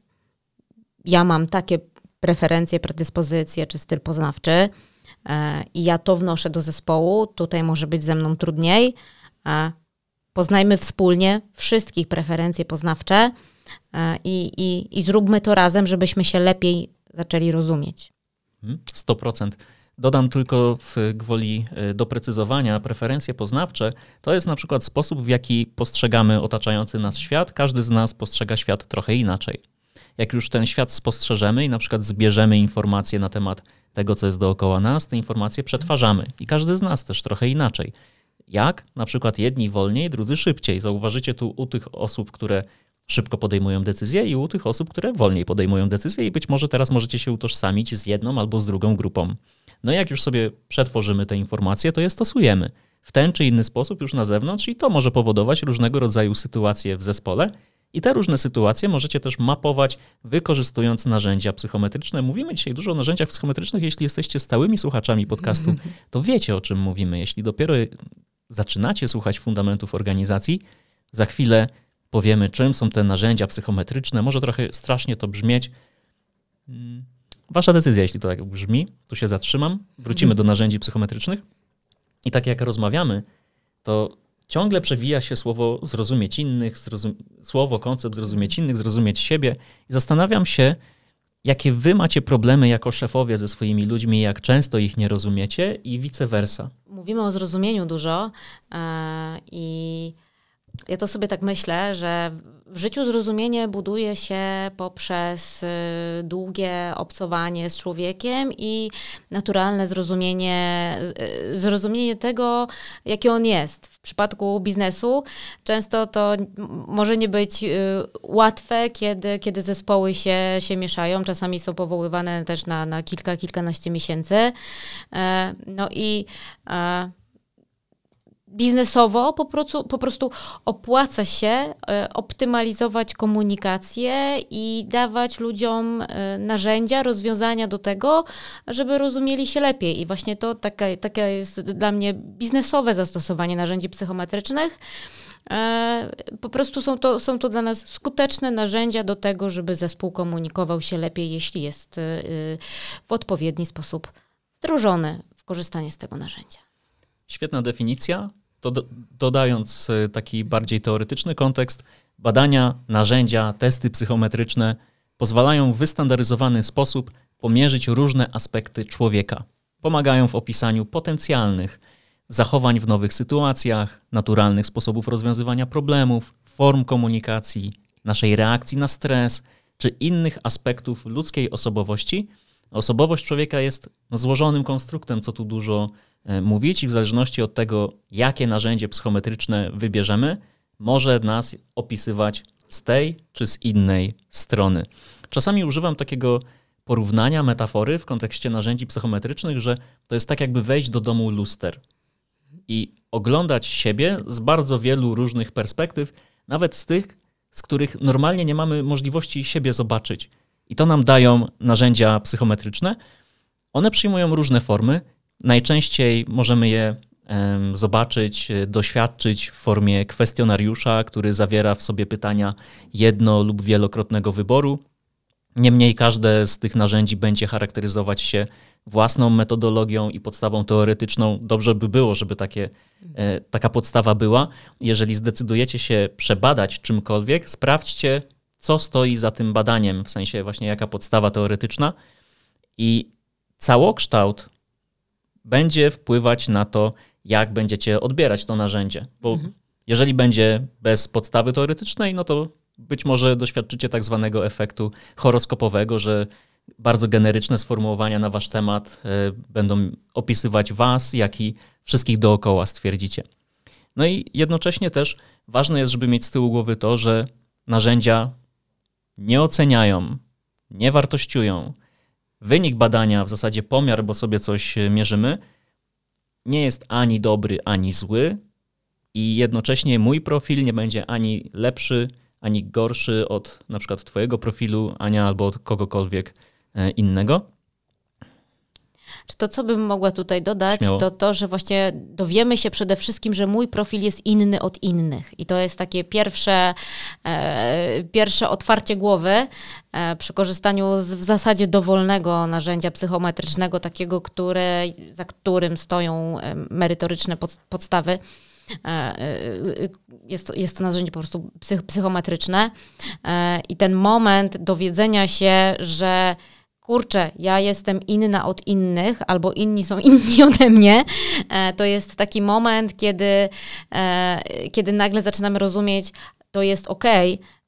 ja mam takie preferencje, predyspozycje czy styl poznawczy y, i ja to wnoszę do zespołu, tutaj może być ze mną trudniej. Poznajmy wspólnie wszystkich preferencje poznawcze y, i, i, i zróbmy to razem, żebyśmy się lepiej zaczęli rozumieć. 100%. Dodam tylko w gwoli e, doprecyzowania preferencje poznawcze. To jest na przykład sposób, w jaki postrzegamy otaczający nas świat. Każdy z nas postrzega świat trochę inaczej. jak już ten świat spostrzeżemy i na przykład zbierzemy informacje na temat tego, co jest dookoła nas, te informacje przetwarzamy. I każdy z nas też trochę inaczej. Jak? Na przykład jedni wolniej, drudzy szybciej. Zauważycie tu u tych osób, które szybko podejmują decyzje i u tych osób, które wolniej podejmują decyzje i być może teraz możecie się utożsamić z jedną albo z drugą grupą. No i jak już sobie przetworzymy te informacje, to je stosujemy w ten czy inny sposób już na zewnątrz i to może powodować różnego rodzaju sytuacje w zespole. I te różne sytuacje możecie też mapować, wykorzystując narzędzia psychometryczne. Mówimy dzisiaj dużo o narzędziach psychometrycznych. Jeśli jesteście stałymi słuchaczami podcastu, to wiecie o czym mówimy. Jeśli dopiero zaczynacie słuchać fundamentów organizacji, za chwilę powiemy, czym są te narzędzia psychometryczne. Może trochę strasznie to brzmieć. Wasza decyzja, jeśli to tak brzmi, tu się zatrzymam. Wrócimy do narzędzi psychometrycznych. I tak jak rozmawiamy, to ciągle przewija się słowo zrozumieć innych, zrozum słowo, koncept zrozumieć innych, zrozumieć siebie. I zastanawiam się, jakie wy macie problemy jako szefowie ze swoimi ludźmi, jak często ich nie rozumiecie i vice versa. Mówimy o zrozumieniu dużo yy, i ja to sobie tak myślę, że w życiu zrozumienie buduje się poprzez y, długie obcowanie z człowiekiem i naturalne zrozumienie, y, zrozumienie tego, jaki on jest. W przypadku biznesu często to może nie być y, łatwe, kiedy, kiedy zespoły się, się mieszają. Czasami są powoływane też na, na kilka, kilkanaście miesięcy. E, no i e, biznesowo po prostu, po prostu opłaca się e, optymalizować komunikację i dawać ludziom e, narzędzia, rozwiązania do tego, żeby rozumieli się lepiej. I właśnie to takie, takie jest dla mnie biznesowe zastosowanie narzędzi psychometrycznych. E, po prostu są to, są to dla nas skuteczne narzędzia do tego, żeby zespół komunikował się lepiej, jeśli jest w odpowiedni sposób wdrożony w korzystanie z tego narzędzia. Świetna definicja. To do, dodając e, taki bardziej teoretyczny kontekst, badania, narzędzia, testy psychometryczne pozwalają w wystandaryzowany sposób pomierzyć różne aspekty człowieka. Pomagają w opisaniu potencjalnych zachowań w nowych sytuacjach, naturalnych sposobów rozwiązywania problemów, form komunikacji, naszej reakcji na stres czy innych aspektów ludzkiej osobowości. Osobowość człowieka jest no, złożonym konstruktem, co tu dużo mówić i w zależności od tego, jakie narzędzie psychometryczne wybierzemy, może nas opisywać z tej czy z innej strony. Czasami używam takiego porównania, metafory w kontekście narzędzi psychometrycznych, że to jest tak jakby wejść do domu luster i oglądać siebie z bardzo wielu różnych perspektyw, nawet z tych, z których normalnie nie mamy możliwości siebie zobaczyć. I to nam dają narzędzia psychometryczne. One przyjmują różne formy Najczęściej możemy je zobaczyć, e, doświadczyć w formie kwestionariusza, który zawiera w sobie pytania jedno lub wielokrotnego wyboru. Niemniej każde z tych narzędzi będzie charakteryzować się własną metodologią i podstawą teoretyczną. Dobrze by było, żeby takie, e, taka podstawa była. Jeżeli zdecydujecie się przebadać czymkolwiek, sprawdźcie, co stoi za tym badaniem, w sensie właśnie jaka podstawa teoretyczna i całokształt będzie wpływać na to, jak będziecie odbierać to narzędzie. Bo mhm. jeżeli będzie bez podstawy teoretycznej, no to być może doświadczycie tak zwanego efektu horoskopowego, że bardzo generyczne sformułowania na wasz temat y, będą opisywać was, jak i wszystkich dookoła, stwierdzicie. No i jednocześnie też ważne jest, żeby mieć z tyłu głowy to, że narzędzia nie oceniają, nie wartościują, wynik badania, w zasadzie pomiar, bo sobie coś e, mierzymy, nie jest ani dobry, ani zły, i jednocześnie mój profil nie będzie ani lepszy, ani gorszy od na przykład Twojego profilu, Ania, albo od kogokolwiek e, innego. To, co bym mogła tutaj dodać, Śmiało. to to, że właśnie dowiemy się przede wszystkim, że mój profil jest inny od innych. I to jest takie pierwsze, e, pierwsze otwarcie głowy e, przy korzystaniu z w zasadzie dowolnego narzędzia psychometrycznego, takiego, które, za którym stoją e, merytoryczne pod, podstawy. E, e, jest to, jest to narzędzie po prostu psych, psychometryczne. I ten moment dowiedzenia się, że kurczę, ja jestem inna od innych, albo inni są [LAUGHS] inni ode mnie, e, to jest taki moment, kiedy, e, kiedy nagle zaczynamy rozumieć, to jest ok,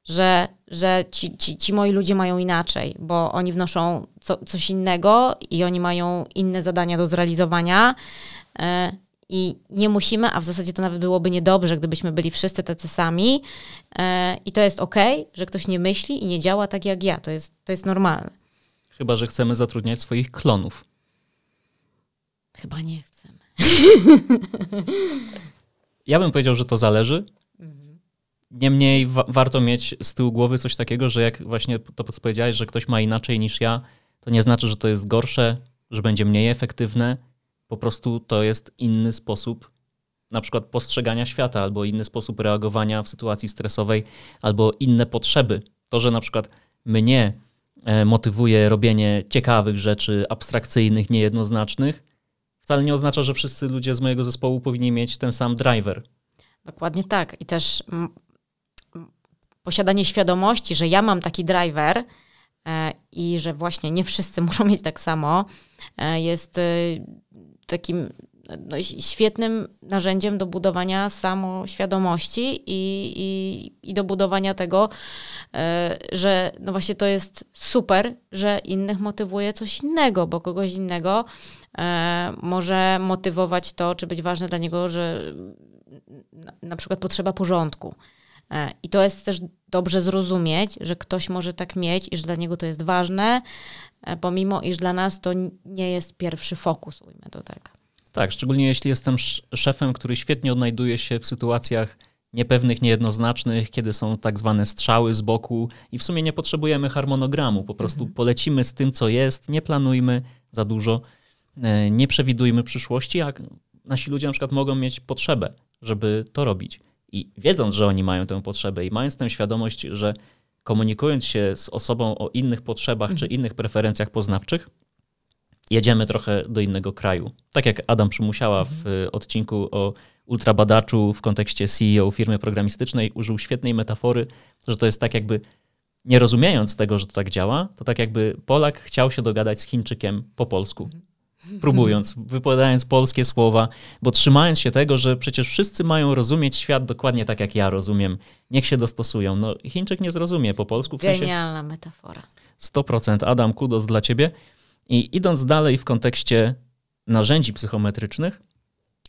że, że ci, ci, ci moi ludzie mają inaczej, bo oni wnoszą co, coś innego i oni mają inne zadania do zrealizowania. E, I nie musimy, a w zasadzie to nawet byłoby niedobrze, gdybyśmy byli wszyscy tacy sami. I to jest ok, że ktoś nie myśli i nie działa tak jak ja. To jest, to jest normalne. Chyba, że chcemy zatrudniać swoich klonów. Chyba nie chcemy. Ja bym powiedział, że to zależy. Niemniej wa- warto mieć z tyłu głowy coś takiego, że jak właśnie to, co powiedziałeś, że ktoś ma inaczej niż ja, to nie znaczy, że to jest gorsze, że będzie mniej efektywne. Po prostu to jest inny sposób na przykład postrzegania świata, albo inny sposób reagowania w sytuacji stresowej, albo inne potrzeby. To, że na przykład mnie motywuje robienie ciekawych rzeczy, abstrakcyjnych, niejednoznacznych, wcale nie oznacza, że wszyscy ludzie z mojego zespołu powinni mieć ten sam driver. Dokładnie tak. I też mm, posiadanie świadomości, że ja mam taki driver e, i że właśnie nie wszyscy [LAUGHS] muszą mieć tak samo, e, jest e, takim no, świetnym narzędziem do budowania samoświadomości i, i, i do budowania tego, e, że no właśnie to jest super, że innych motywuje coś innego, bo kogoś innego e, może motywować to, czy być ważne dla niego, że na, przykład potrzeba porządku. E, I to jest też dobrze zrozumieć, że ktoś może tak mieć i że dla niego to jest ważne, pomimo iż dla nas to nie jest pierwszy fokus, ujmę to tak. Tak, szczególnie jeśli jestem sz- szefem, który świetnie odnajduje się w sytuacjach niepewnych, niejednoznacznych, kiedy są tak zwane strzały z boku i w sumie nie potrzebujemy harmonogramu, po prostu polecimy z tym, co jest, nie planujmy za dużo, e, nie przewidujmy przyszłości, a nasi ludzie na przykład mogą mieć potrzebę, żeby to robić. I wiedząc, że oni mają tę potrzebę i mając tę świadomość, że komunikując się z osobą o innych potrzebach czy innych preferencjach poznawczych, jedziemy trochę do innego kraju. Tak jak Adam Przymusiała w y, odcinku o ultrabadaczu w kontekście CEO firmy programistycznej użył świetnej metafory, że to jest tak jakby nie rozumiejąc tego, że to tak działa, to tak jakby Polak chciał się dogadać z Chińczykiem po polsku. Próbując, [LAUGHS] wypowiadając polskie słowa, bo trzymając się tego, że przecież wszyscy mają rozumieć świat dokładnie tak, jak ja rozumiem. Niech się dostosują. No, Chińczyk nie zrozumie po polsku, w sensie Genialna metafora. 100% Adam, kudos dla ciebie. I idąc dalej w kontekście narzędzi psychometrycznych,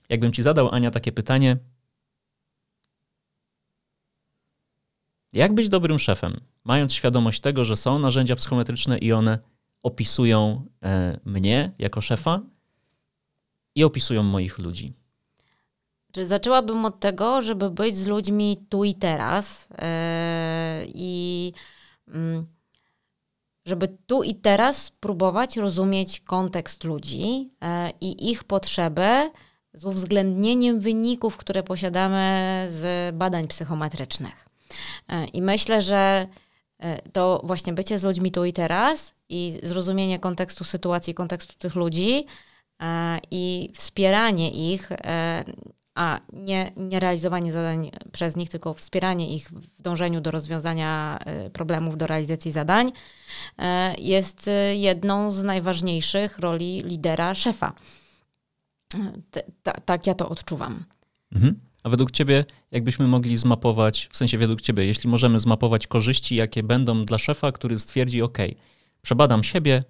jakbym ci zadał, Ania, takie pytanie. Jak być dobrym szefem, mając świadomość tego, że są narzędzia psychometryczne i one opisują e, mnie jako szefa i opisują moich ludzi? Czy zaczęłabym od tego, żeby być z ludźmi tu i teraz e, i mm, żeby tu i teraz próbować rozumieć kontekst ludzi e, i ich potrzeby z uwzględnieniem wyników, które posiadamy z badań psychometrycznych. E, I myślę, że e, to właśnie bycie z ludźmi tu i teraz i zrozumienie kontekstu sytuacji, kontekstu tych ludzi i wspieranie ich, a nie, nie realizowanie zadań przez nich, tylko wspieranie ich w dążeniu do rozwiązania e, problemów, do realizacji zadań, e, jest e, jedną z najważniejszych roli lidera, szefa. Tak ja to odczuwam. Mhm. A według Ciebie, jakbyśmy mogli zmapować, w sensie według Ciebie, jeśli możemy zmapować korzyści, jakie będą dla szefa, który stwierdzi, OK, przebadam siebie,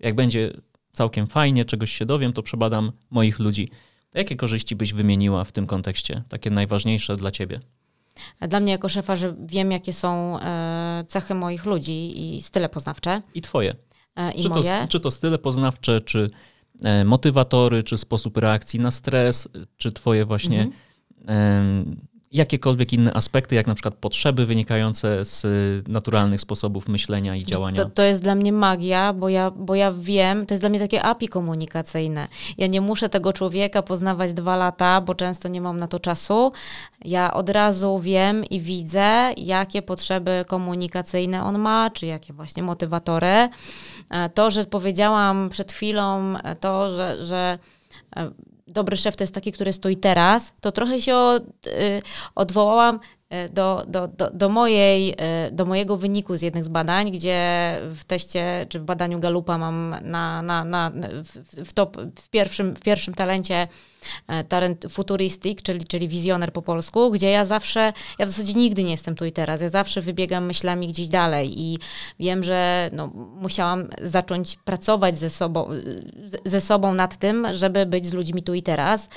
jak będzie całkiem fajnie, czegoś się dowiem, to przebadam moich ludzi. To jakie korzyści byś wymieniła w tym kontekście, takie najważniejsze dla Ciebie? Dla mnie jako szefa, że wiem, jakie są e, cechy moich ludzi i style poznawcze I Twoje. e, i Czy to, moje. czy to style poznawcze, czy e, motywatory, czy sposób reakcji na stres, czy Twoje właśnie Mhm. Jakiekolwiek inne aspekty, jak na przykład potrzeby wynikające z naturalnych sposobów myślenia i działania. To, to jest dla mnie magia, bo ja, bo ja wiem, to jest dla mnie takie API komunikacyjne. Ja nie muszę tego człowieka poznawać dwa lata, bo często nie mam na to czasu. Ja od razu wiem i widzę, jakie potrzeby komunikacyjne on ma, czy jakie właśnie motywatory. E, To, że powiedziałam przed chwilą, e, to, że, że e, dobry szef to jest taki, który stoi teraz, to trochę się od, y, odwołałam y, do, do, do, do, mojej, y, do mojego wyniku z jednych z badań, gdzie w teście czy w badaniu Galupa mam na, na, na, w, top, w, pierwszym, w pierwszym talencie e, talent futuristic, czyli, czyli wizjoner po polsku, gdzie ja zawsze, ja w zasadzie nigdy nie jestem tu i teraz, ja zawsze wybiegam myślami gdzieś dalej i wiem, że no, musiałam zacząć pracować ze sobą, ze sobą nad tym, żeby być z ludźmi tu i teraz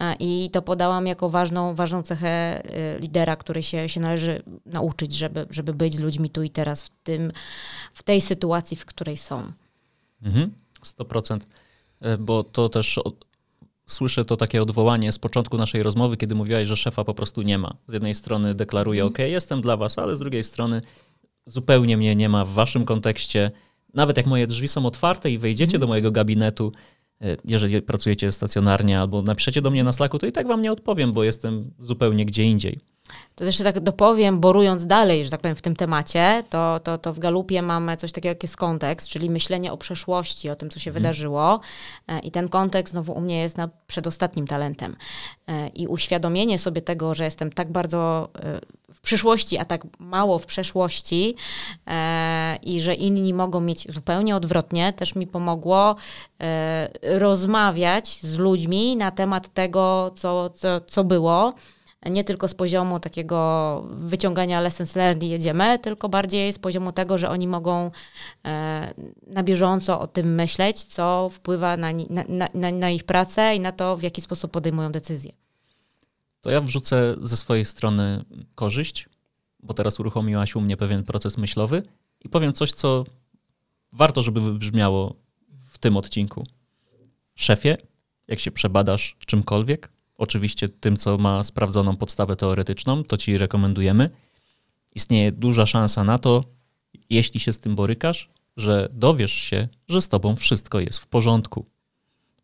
e, i to podałam jako ważną, ważną cechę lidera, który się, się należy nauczyć, żeby, żeby być z ludźmi tu i teraz w, tym, w tej sytuacji, w której są. Mhm, 100%. E, bo to też słyszę to takie odwołanie z początku naszej rozmowy, kiedy mówiłaś, że szefa po prostu nie ma. Z jednej strony deklaruje, mhm. OK, jestem dla was, ale z drugiej strony zupełnie mnie nie ma w waszym kontekście. Nawet jak moje drzwi są otwarte i wejdziecie mhm. do mojego gabinetu, e, jeżeli pracujecie stacjonarnie albo napiszecie do mnie na Slacku, to i tak wam nie odpowiem, bo jestem zupełnie gdzie indziej. To jeszcze tak dopowiem, borując dalej, że tak powiem, w tym temacie, to, to, to w Galupie mamy coś takiego, jak jest kontekst, czyli myślenie o przeszłości, o tym, co się hmm. wydarzyło. E, I ten kontekst znowu u mnie jest na przedostatnim talentem. E, I uświadomienie sobie tego, że jestem tak bardzo e, w przyszłości, a tak mało w przeszłości i że inni mogą mieć zupełnie odwrotnie, też mi pomogło rozmawiać z ludźmi na temat tego, co, co, co było nie tylko z poziomu takiego wyciągania lessons learned i jedziemy, tylko bardziej z poziomu tego, że oni mogą e, na bieżąco o tym myśleć, co wpływa na, na, na, na ich pracę i na to, w jaki sposób podejmują decyzje. To ja wrzucę ze swojej strony korzyść, bo teraz uruchomiłaś u mnie pewien proces myślowy i powiem coś, co warto, żeby wybrzmiało w tym odcinku. Szefie, jak się przebadasz czymkolwiek, oczywiście tym, co ma sprawdzoną podstawę teoretyczną, to ci rekomendujemy. Istnieje duża szansa na to, jeśli się z tym borykasz, że dowiesz się, że z tobą wszystko jest w porządku.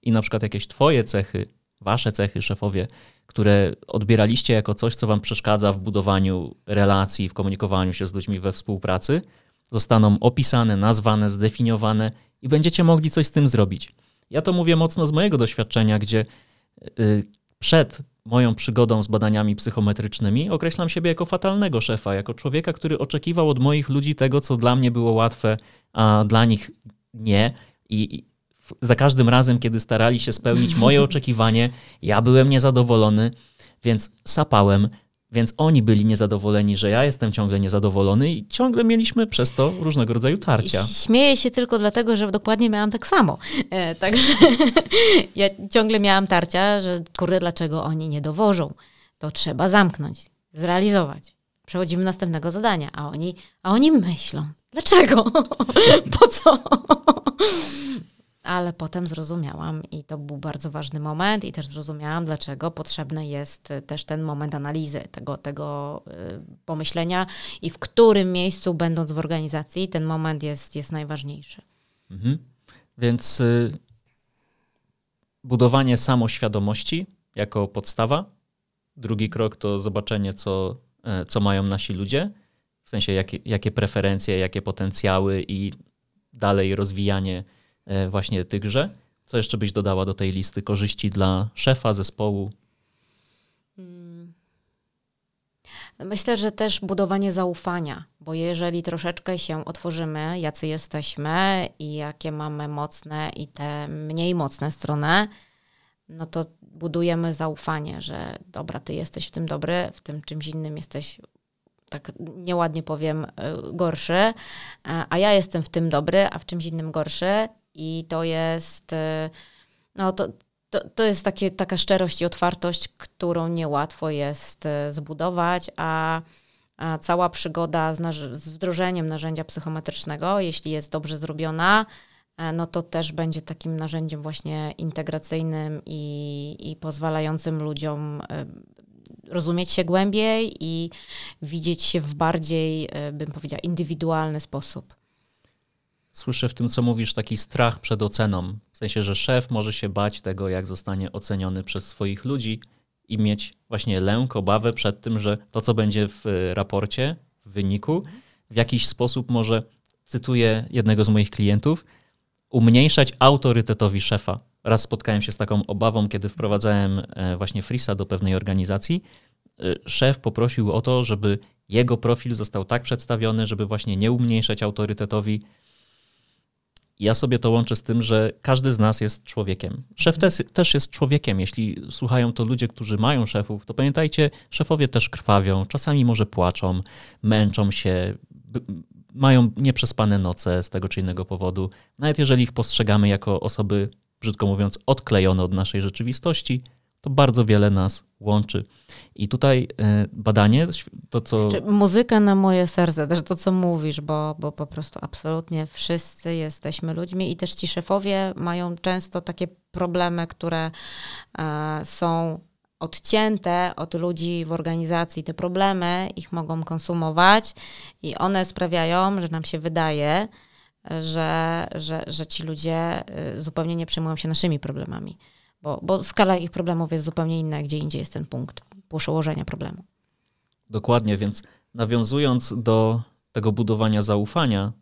I na przykład jakieś twoje cechy, wasze cechy, szefowie, które odbieraliście jako coś, co wam przeszkadza w budowaniu relacji, w komunikowaniu się z ludźmi we współpracy, zostaną opisane, nazwane, zdefiniowane i będziecie mogli coś z tym zrobić. Ja to mówię mocno z mojego doświadczenia, gdzie y, przed moją przygodą z badaniami psychometrycznymi określam siebie jako fatalnego szefa, jako człowieka, który oczekiwał od moich ludzi tego, co dla mnie było łatwe, a dla nich nie. I za każdym razem, kiedy starali się spełnić moje oczekiwanie, ja byłem niezadowolony, więc sapałem, więc oni byli niezadowoleni, że ja jestem ciągle niezadowolony i ciągle mieliśmy przez to różnego rodzaju tarcia. Śmieję się tylko dlatego, że dokładnie miałam tak samo. E, także [LAUGHS] ja ciągle miałam tarcia, że kurde, dlaczego oni nie dowożą? To trzeba zamknąć, zrealizować. Przechodzimy następnego zadania, a oni, a oni myślą. Dlaczego? [LAUGHS] po co? Ale potem zrozumiałam i to był bardzo ważny moment i też zrozumiałam, dlaczego potrzebny jest y, też ten moment analizy, tego, tego y, pomyślenia i w którym miejscu, będąc w organizacji, ten moment jest, jest najważniejszy. Mhm. Więc y, budowanie samoświadomości jako podstawa. Drugi krok to zobaczenie, co, e, co mają nasi ludzie, w sensie jakie, jakie preferencje, jakie potencjały i dalej rozwijanie E, właśnie tychże. Co jeszcze byś dodała do tej listy korzyści dla szefa zespołu? Hmm. Myślę, że też budowanie zaufania, bo jeżeli troszeczkę się otworzymy, jacy jesteśmy i jakie mamy mocne i te mniej mocne strony, no to budujemy zaufanie, że dobra, ty jesteś w tym dobry, w tym czymś innym jesteś, tak nieładnie powiem, e, gorszy, e, a ja jestem w tym dobry, a w czymś innym gorszy i to jest, y, no to, to, to jest takie, taka szczerość i otwartość, którą niełatwo jest y, zbudować, a, a cała przygoda z, z wdrożeniem narzędzia psychometrycznego, jeśli jest dobrze zrobiona, e, no to też będzie takim narzędziem właśnie integracyjnym i, i pozwalającym ludziom y, rozumieć się głębiej i widzieć się w bardziej, bym powiedziała, indywidualny sposób słyszę w tym, co mówisz, taki strach przed oceną. W sensie, że szef może się bać tego, jak zostanie oceniony przez swoich ludzi i mieć właśnie lęk, obawę przed tym, że to, co będzie w raporcie, w wyniku, w jakiś sposób może, cytuję jednego z moich klientów, umniejszać autorytetowi szefa. Raz spotkałem się z taką obawą, kiedy wprowadzałem e, właśnie Frisa do pewnej organizacji. E, szef poprosił o to, żeby jego profil został tak przedstawiony, żeby właśnie nie umniejszać autorytetowi Ja sobie to łączę z tym, że każdy z nas jest człowiekiem. Szef też, też jest człowiekiem. Jeśli słuchają to ludzie, którzy mają szefów, to pamiętajcie, szefowie też krwawią, czasami może płaczą, męczą się, mają nieprzespane noce z tego czy innego powodu. Nawet jeżeli ich postrzegamy jako osoby, brzydko mówiąc, odklejone od naszej rzeczywistości, to bardzo wiele nas łączy. I tutaj e, badanie, to co. Muzyka na moje serce, też to, co mówisz, bo, bo po prostu absolutnie wszyscy jesteśmy ludźmi i też ci szefowie mają często takie problemy, które e, są odcięte od ludzi w organizacji. Te problemy ich mogą konsumować i one sprawiają, że nam się wydaje, że, że, że ci ludzie e, zupełnie nie przejmują się naszymi problemami bo, bo skala ich problemów jest zupełnie inna, gdzie indziej jest ten punkt przełożenia problemu. Dokładnie, więc nawiązując do tego budowania zaufania,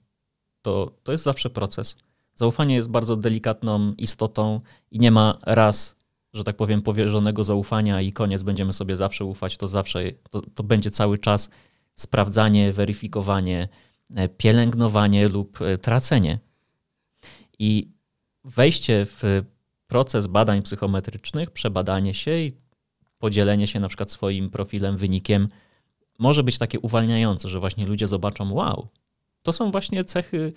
to, to jest zawsze proces. Zaufanie jest bardzo delikatną istotą i nie ma raz, że tak powiem, powierzonego zaufania i koniec, będziemy sobie zawsze ufać, to zawsze, to, to będzie cały czas sprawdzanie, weryfikowanie, e, pielęgnowanie lub e, tracenie. I wejście w proces badań psychometrycznych, przebadanie się i podzielenie się na przykład swoim profilem, wynikiem może być takie uwalniające, że właśnie ludzie zobaczą, wow, to są właśnie cechy,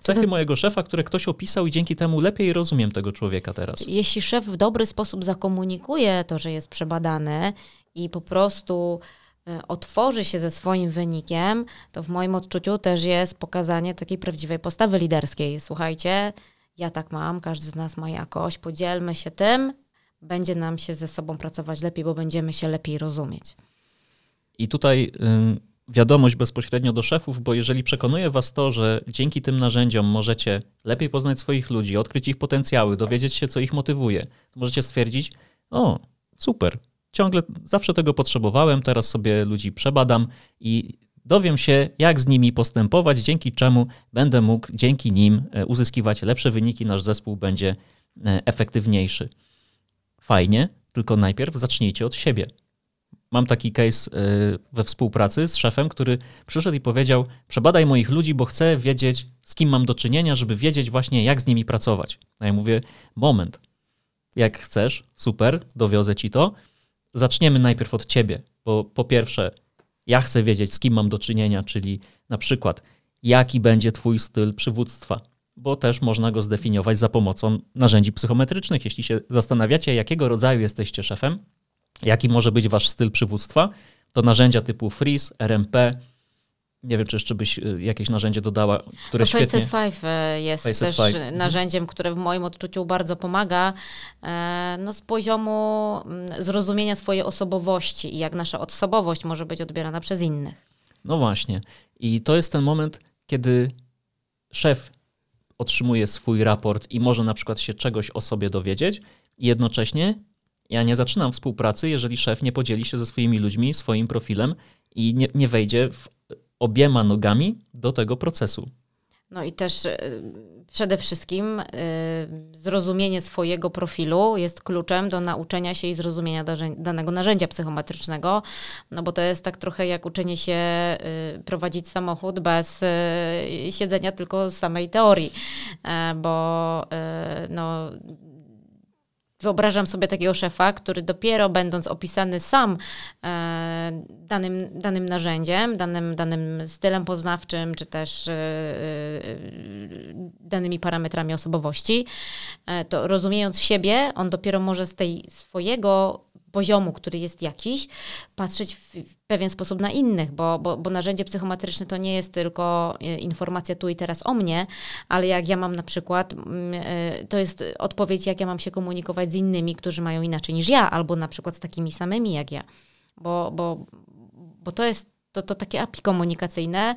cechy to... mojego szefa, które ktoś opisał i dzięki temu lepiej rozumiem tego człowieka teraz. Jeśli szef w dobry sposób zakomunikuje to, że jest przebadany i po prostu e, otworzy się ze swoim wynikiem, to w moim odczuciu też jest pokazanie takiej prawdziwej postawy liderskiej. Słuchajcie, ja tak mam, każdy z nas ma jakoś, podzielmy się tym, będzie nam się ze sobą pracować lepiej, bo będziemy się lepiej rozumieć. I tutaj y, wiadomość bezpośrednio do szefów, bo jeżeli przekonuje Was to, że dzięki tym narzędziom możecie lepiej poznać swoich ludzi, odkryć ich potencjały, dowiedzieć się, co ich motywuje, to możecie stwierdzić: O, super, ciągle zawsze tego potrzebowałem, teraz sobie ludzi przebadam i dowiem się, jak z nimi postępować, dzięki czemu będę mógł dzięki nim e, uzyskiwać lepsze wyniki, nasz zespół będzie e, efektywniejszy. Fajnie, tylko najpierw zacznijcie od siebie. Mam taki case e, we współpracy z szefem, który przyszedł i powiedział: Przebadaj moich ludzi, bo chcę wiedzieć, z kim mam do czynienia, żeby wiedzieć właśnie, jak z nimi pracować. A ja mówię: Moment, jak chcesz, super, dowiozę ci to. Zaczniemy najpierw od ciebie, bo po pierwsze, ja chcę wiedzieć, z kim mam do czynienia, czyli na przykład, jaki będzie Twój styl przywództwa, bo też można go zdefiniować za pomocą narzędzi psychometrycznych. Jeśli się zastanawiacie, jakiego rodzaju jesteście szefem, jaki może być Wasz styl przywództwa, to narzędzia typu Freeze, RMP, nie wiem, czy jeszcze byś y, jakieś narzędzie dodała, które no, świetnie... Facet 5 y, jest Facet też 5. Mhm. narzędziem, które w moim odczuciu bardzo pomaga e, no, z poziomu mm, zrozumienia swojej osobowości i jak nasza osobowość może być odbierana przez innych. No właśnie. I to jest ten moment, kiedy szef otrzymuje swój raport i może na przykład się czegoś o sobie dowiedzieć jednocześnie ja nie zaczynam współpracy, jeżeli szef nie podzieli się ze swoimi ludźmi swoim profilem i nie, nie wejdzie w obiema nogami do tego procesu. No i też y, przede wszystkim y, zrozumienie swojego profilu jest kluczem do nauczenia się i zrozumienia danego narzędzia psychometrycznego, no bo to jest tak trochę jak uczenie się y, prowadzić samochód bez siedzenia tylko z samej teorii, e, bo no Wyobrażam sobie takiego szefa, który dopiero będąc opisany sam e, danym, danym narzędziem, danym, danym stylem poznawczym, czy też e, e, danymi parametrami osobowości, e, to rozumiejąc siebie, on dopiero może z tej swojego poziomu, który jest jakiś, patrzeć w, w pewien sposób na innych, bo, bo, bo narzędzie psychometryczne to nie jest tylko e, informacja tu i teraz o mnie, ale jak ja mam na przykład, e, to jest odpowiedź, jak ja mam się komunikować z innymi, którzy mają inaczej niż ja, albo na przykład z takimi samymi jak ja. Bo, bo, bo to jest to, to takie API komunikacyjne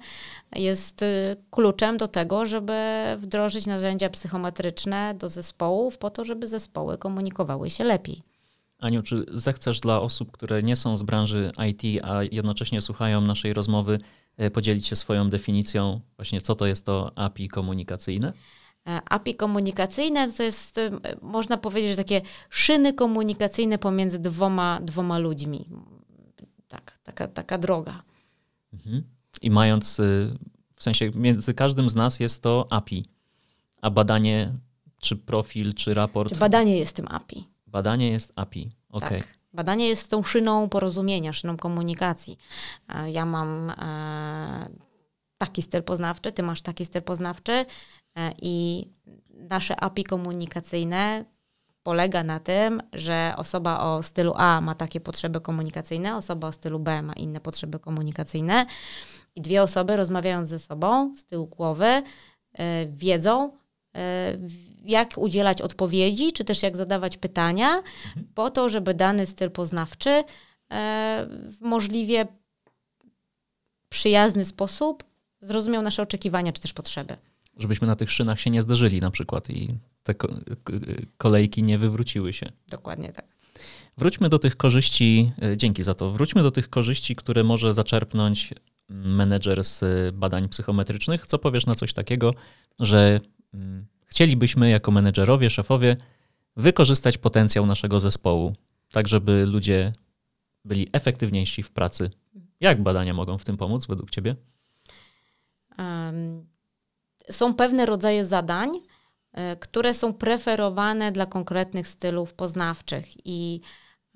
jest e, kluczem do tego, żeby wdrożyć narzędzia psychometryczne do zespołów po to, żeby zespoły komunikowały się lepiej. Aniu, czy zechcesz dla osób, które nie są z branży IT, a jednocześnie słuchają naszej rozmowy, e, podzielić się swoją definicją właśnie, co to jest to API komunikacyjne? E, API komunikacyjne to jest, e, można powiedzieć, że takie szyny komunikacyjne pomiędzy dwoma, dwoma ludźmi. Tak, taka, taka droga. Mhm. I mając, w sensie między każdym z nas jest to API. a badanie, czy profil, czy raport. Czy badanie jest tym API. Badanie jest API. Ok. Tak. Badanie jest tą szyną porozumienia, szyną komunikacji. Ja mam taki styl poznawczy, ty masz taki styl poznawczy i nasze API komunikacyjne polega na tym, że osoba o stylu A ma takie potrzeby komunikacyjne, osoba o stylu B ma inne potrzeby komunikacyjne i dwie osoby rozmawiając ze sobą z tyłu głowy wiedzą, jak udzielać odpowiedzi, czy też jak zadawać pytania, mhm. po to, żeby dany styl poznawczy y, w możliwie przyjazny sposób zrozumiał nasze oczekiwania, czy też potrzeby żebyśmy na tych szynach się nie zderzyli na przykład i te kolejki nie wywróciły się. Dokładnie tak. Wróćmy do tych korzyści, e, dzięki za to, wróćmy do tych korzyści, które może zaczerpnąć menedżer z badań psychometrycznych. Co powiesz na coś takiego, że mm, chcielibyśmy jako menedżerowie, szefowie wykorzystać potencjał naszego zespołu, tak żeby ludzie byli efektywniejsi w pracy. Jak badania mogą w tym pomóc według Ciebie? Um, są pewne rodzaje zadań, e, które są preferowane dla konkretnych stylów poznawczych i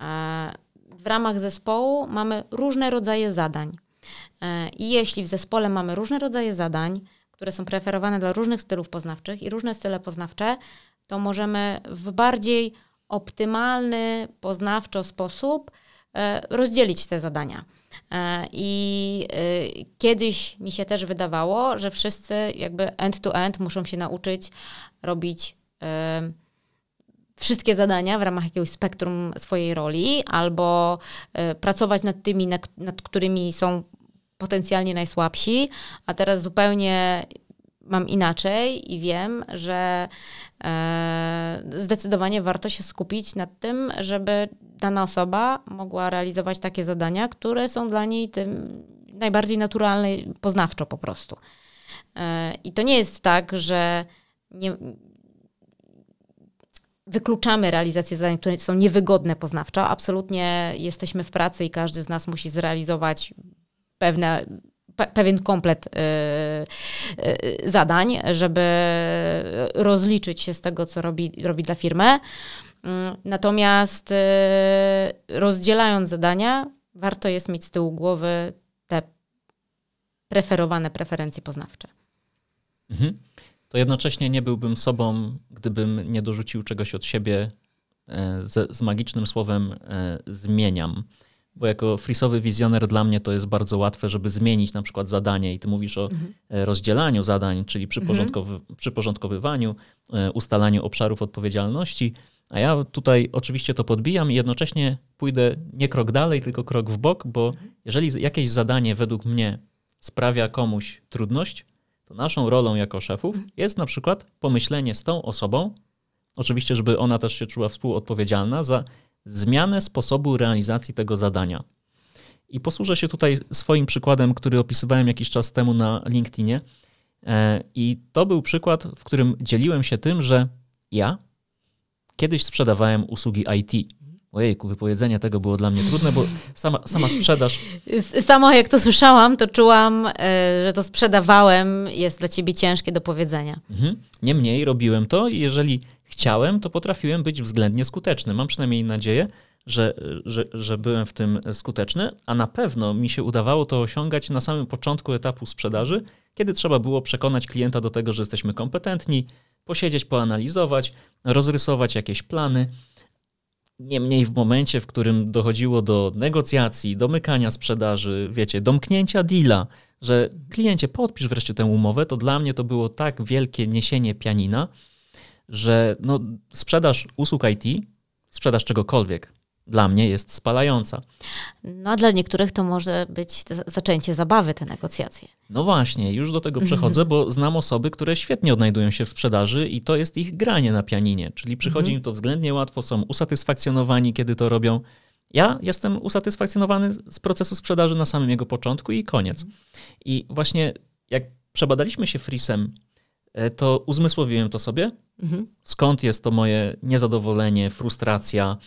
e, w ramach zespołu mamy różne rodzaje zadań. E, I jeśli w zespole mamy różne rodzaje zadań, które są preferowane dla różnych stylów poznawczych i różne style poznawcze, to możemy w bardziej optymalny poznawczo sposób rozdzielić te zadania. E, I e, kiedyś mi się też wydawało, że wszyscy jakby end-to-end muszą się nauczyć robić e, wszystkie zadania w ramach jakiegoś spektrum swojej roli, albo pracować nad tymi, nad którymi są potencjalnie najsłabsi, a teraz zupełnie mam inaczej i wiem, że e, zdecydowanie warto się skupić nad tym, żeby dana osoba mogła realizować takie zadania, które są dla niej tym najbardziej naturalne, poznawczo po prostu. E, I to nie jest tak, że nie, wykluczamy realizację zadań, które są niewygodne poznawczo. Absolutnie jesteśmy w pracy i każdy z nas musi zrealizować pewne pewien komplet y, y, zadań, żeby rozliczyć się z tego, co robi, robi dla firmy. Mm, natomiast y, rozdzielając zadania, warto jest mieć z tyłu głowy te preferowane preferencje poznawcze. Mhm. To jednocześnie nie byłbym sobą, gdybym nie dorzucił czegoś od siebie e, z, z magicznym słowem e, zmieniam bo jako frisowy wizjoner dla mnie to jest bardzo łatwe, żeby zmienić na przykład zadanie i ty mówisz o mhm. E, rozdzielaniu zadań, czyli przyporządkowy, mhm. przyporządkowywaniu, e, ustalaniu obszarów odpowiedzialności, a ja tutaj oczywiście to podbijam i jednocześnie pójdę nie krok dalej, tylko krok w bok, bo mhm. jeżeli jakieś zadanie według mnie sprawia komuś trudność, to naszą rolą jako szefów mhm. jest na przykład pomyślenie z tą osobą, oczywiście, żeby ona też się czuła współodpowiedzialna za zmianę sposobu realizacji tego zadania. I posłużę się tutaj swoim przykładem, który opisywałem jakiś czas temu na LinkedInie. E, I to był przykład, w którym dzieliłem się tym, że ja kiedyś sprzedawałem usługi IT. Ojejku, wypowiedzenie tego było dla mnie trudne, bo sama, sama sprzedaż. Samo jak to słyszałam, to czułam, e, że to sprzedawałem jest dla ciebie ciężkie do powiedzenia. Mhm. Niemniej robiłem to i jeżeli chciałem, to potrafiłem być względnie skuteczny. Mam przynajmniej nadzieję, że, że, że byłem w tym skuteczny, a na pewno mi się udawało to osiągać na samym początku etapu sprzedaży, kiedy trzeba było przekonać klienta do tego, że jesteśmy kompetentni, posiedzieć, poanalizować, rozrysować jakieś plany. Niemniej w momencie, w którym dochodziło do negocjacji, domykania sprzedaży, wiecie, domknięcia deala, że kliencie podpisz wreszcie tę umowę, to dla mnie to było tak wielkie niesienie pianina, że no, sprzedaż usług IT, sprzedaż czegokolwiek, dla mnie jest spalająca. No a dla niektórych to może być zaczęcie zabawy, te negocjacje. No właśnie, już do tego przechodzę, bo znam osoby, które świetnie odnajdują się w sprzedaży i to jest ich granie na pianinie, czyli przychodzi im to względnie łatwo, są usatysfakcjonowani, kiedy to robią. Ja jestem usatysfakcjonowany z procesu sprzedaży na samym jego początku i koniec. I właśnie jak przebadaliśmy się Frisem, e, to uzmysłowiłem to sobie, Mhm. Skąd jest to moje niezadowolenie, frustracja,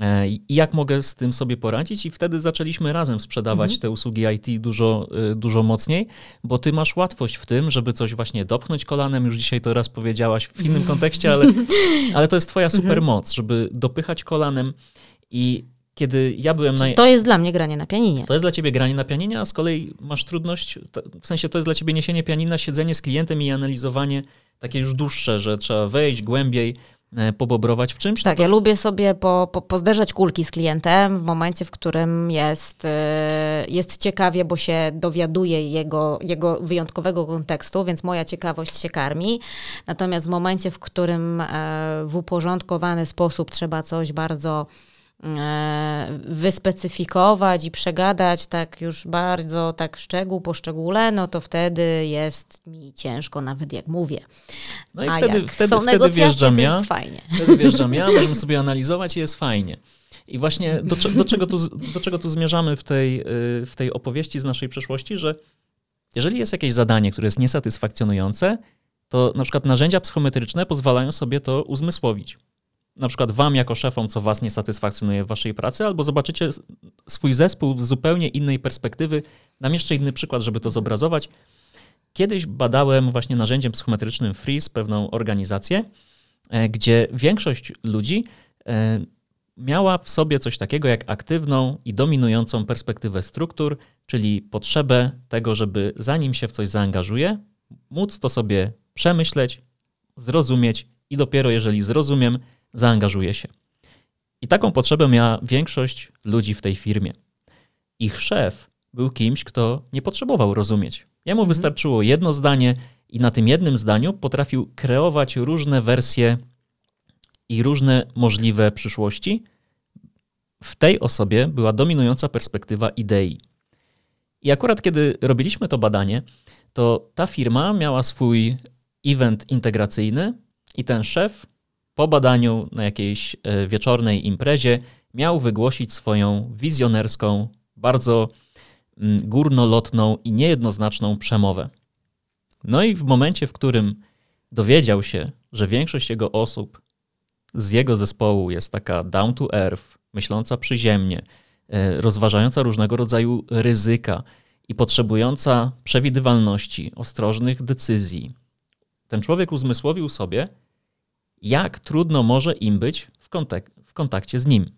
E, I jak mogę z tym sobie poradzić? I wtedy zaczęliśmy razem sprzedawać mhm. te usługi IT dużo, y, dużo mocniej, bo ty masz łatwość w tym, żeby coś właśnie dopchnąć kolanem. Już dzisiaj to raz powiedziałaś w innym [LAUGHS] kontekście, ale, ale to jest twoja super mhm. moc, żeby dopychać kolanem i kiedy ja byłem na... To jest dla mnie granie na pianinie. To jest dla ciebie granie na pianinie, a z kolei masz trudność, w sensie to jest dla ciebie niesienie pianina, siedzenie z klientem i analizowanie takie już dłuższe, że trzeba wejść głębiej, e, pobobrować w czymś. Tak, to... ja lubię sobie po, po, pozderzać kulki z klientem w momencie, w którym jest, e, jest ciekawie, bo się dowiaduje jego, jego wyjątkowego kontekstu, więc moja ciekawość się karmi. Natomiast w momencie, w którym e, w uporządkowany sposób trzeba coś bardzo wyspecyfikować i przegadać tak już bardzo tak szczegół po szczególe, no to wtedy jest mi ciężko nawet jak mówię. No i A wtedy, jak wtedy, są wtedy wjeżdżam ja, fajnie. Wtedy wjeżdżam ja, możemy sobie analizować i jest fajnie. I właśnie do, do, czego tu, do czego tu zmierzamy w tej, y, w tej opowieści z naszej przeszłości, że jeżeli jest jakieś zadanie, które jest niesatysfakcjonujące, to na przykład narzędzia psychometryczne pozwalają sobie to uzmysłowić na przykład wam jako szefom, co was nie satysfakcjonuje w waszej pracy, albo zobaczycie swój zespół z zupełnie innej perspektywy. Dam jeszcze inny przykład, żeby to zobrazować. Kiedyś badałem właśnie narzędziem psychometrycznym Freeze pewną organizację, e, gdzie większość ludzi e, miała w sobie coś takiego jak aktywną i dominującą perspektywę struktur, czyli potrzebę tego, żeby zanim się w coś zaangażuje, móc to sobie przemyśleć, zrozumieć i dopiero jeżeli zrozumiem, zaangażuje się. I taką potrzebę miała większość ludzi w tej firmie. Ich szef był kimś, kto nie potrzebował rozumieć. Jemu mhm. wystarczyło jedno zdanie, i na tym jednym zdaniu potrafił kreować różne wersje i różne możliwe przyszłości. W tej osobie była dominująca perspektywa idei. I akurat kiedy robiliśmy to badanie, to ta firma miała swój event integracyjny i ten szef po badaniu na jakiejś e, wieczornej imprezie miał wygłosić swoją wizjonerską, bardzo mm, górnolotną i niejednoznaczną przemowę. No i w momencie, w którym dowiedział się, że większość jego osób z jego zespołu jest taka down to earth, myśląca przyziemnie, e, rozważająca różnego rodzaju ryzyka i potrzebująca przewidywalności, ostrożnych decyzji, ten człowiek uzmysłowił sobie, jak trudno może im być w, kontak w kontakcie z nim.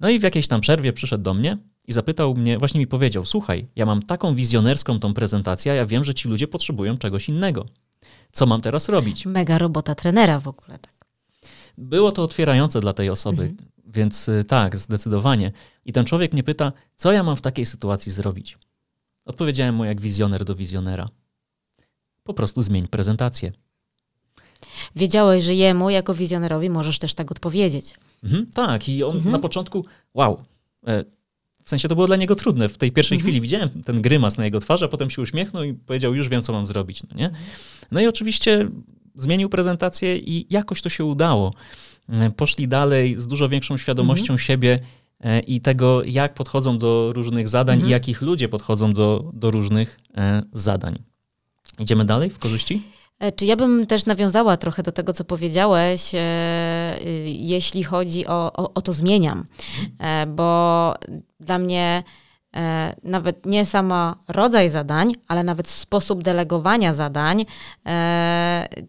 No i w jakiejś tam przerwie przyszedł do mnie i zapytał mnie, właśnie mi powiedział: Słuchaj, ja mam taką wizjonerską tą prezentację, a ja wiem, że ci ludzie potrzebują czegoś innego. Co mam teraz robić? Mega robota trenera w ogóle, tak. Było to otwierające dla tej osoby, mhm. więc y, tak, zdecydowanie. I ten człowiek mnie pyta, co ja mam w takiej sytuacji zrobić? Odpowiedziałem mu jak wizjoner do wizjonera. Po prostu zmień prezentację wiedziałeś, że jemu jako wizjonerowi możesz też tak odpowiedzieć. Mhm, tak, i on mhm. na początku, wow, e, w sensie to było dla niego trudne. W tej pierwszej mhm. chwili widziałem ten grymas na jego twarzy, a potem się uśmiechnął i powiedział, już wiem, co mam zrobić. No, nie? no i oczywiście zmienił prezentację i jakoś to się udało. E, poszli dalej z dużo większą świadomością mhm. siebie e, i tego, jak podchodzą do różnych zadań mhm. i jakich ludzie podchodzą do, do różnych zadań. Idziemy dalej w korzyści? E, czy ja bym też nawiązała trochę do tego, co powiedziałeś, e, jeśli chodzi o, o, o to zmieniam, e, bo dla mnie nawet nie sama rodzaj zadań, ale nawet sposób delegowania zadań,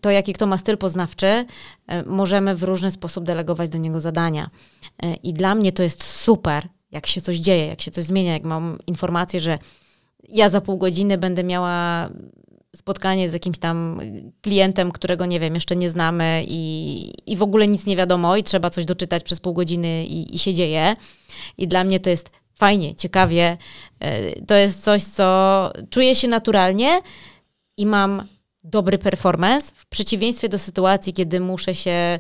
to jaki kto ma styl poznawczy, możemy w różny sposób delegować do niego zadania. I dla mnie to jest super, jak się coś dzieje, jak się coś zmienia, jak mam informację, że ja za pół godziny będę miała spotkanie z jakimś tam klientem, którego nie wiem, jeszcze nie znamy i, i w ogóle nic nie wiadomo i trzeba coś doczytać przez pół godziny i, i się dzieje. I dla mnie to jest fajnie, ciekawie. E, to jest coś, co czuję się naturalnie i mam dobry performance, w przeciwieństwie do sytuacji, kiedy muszę się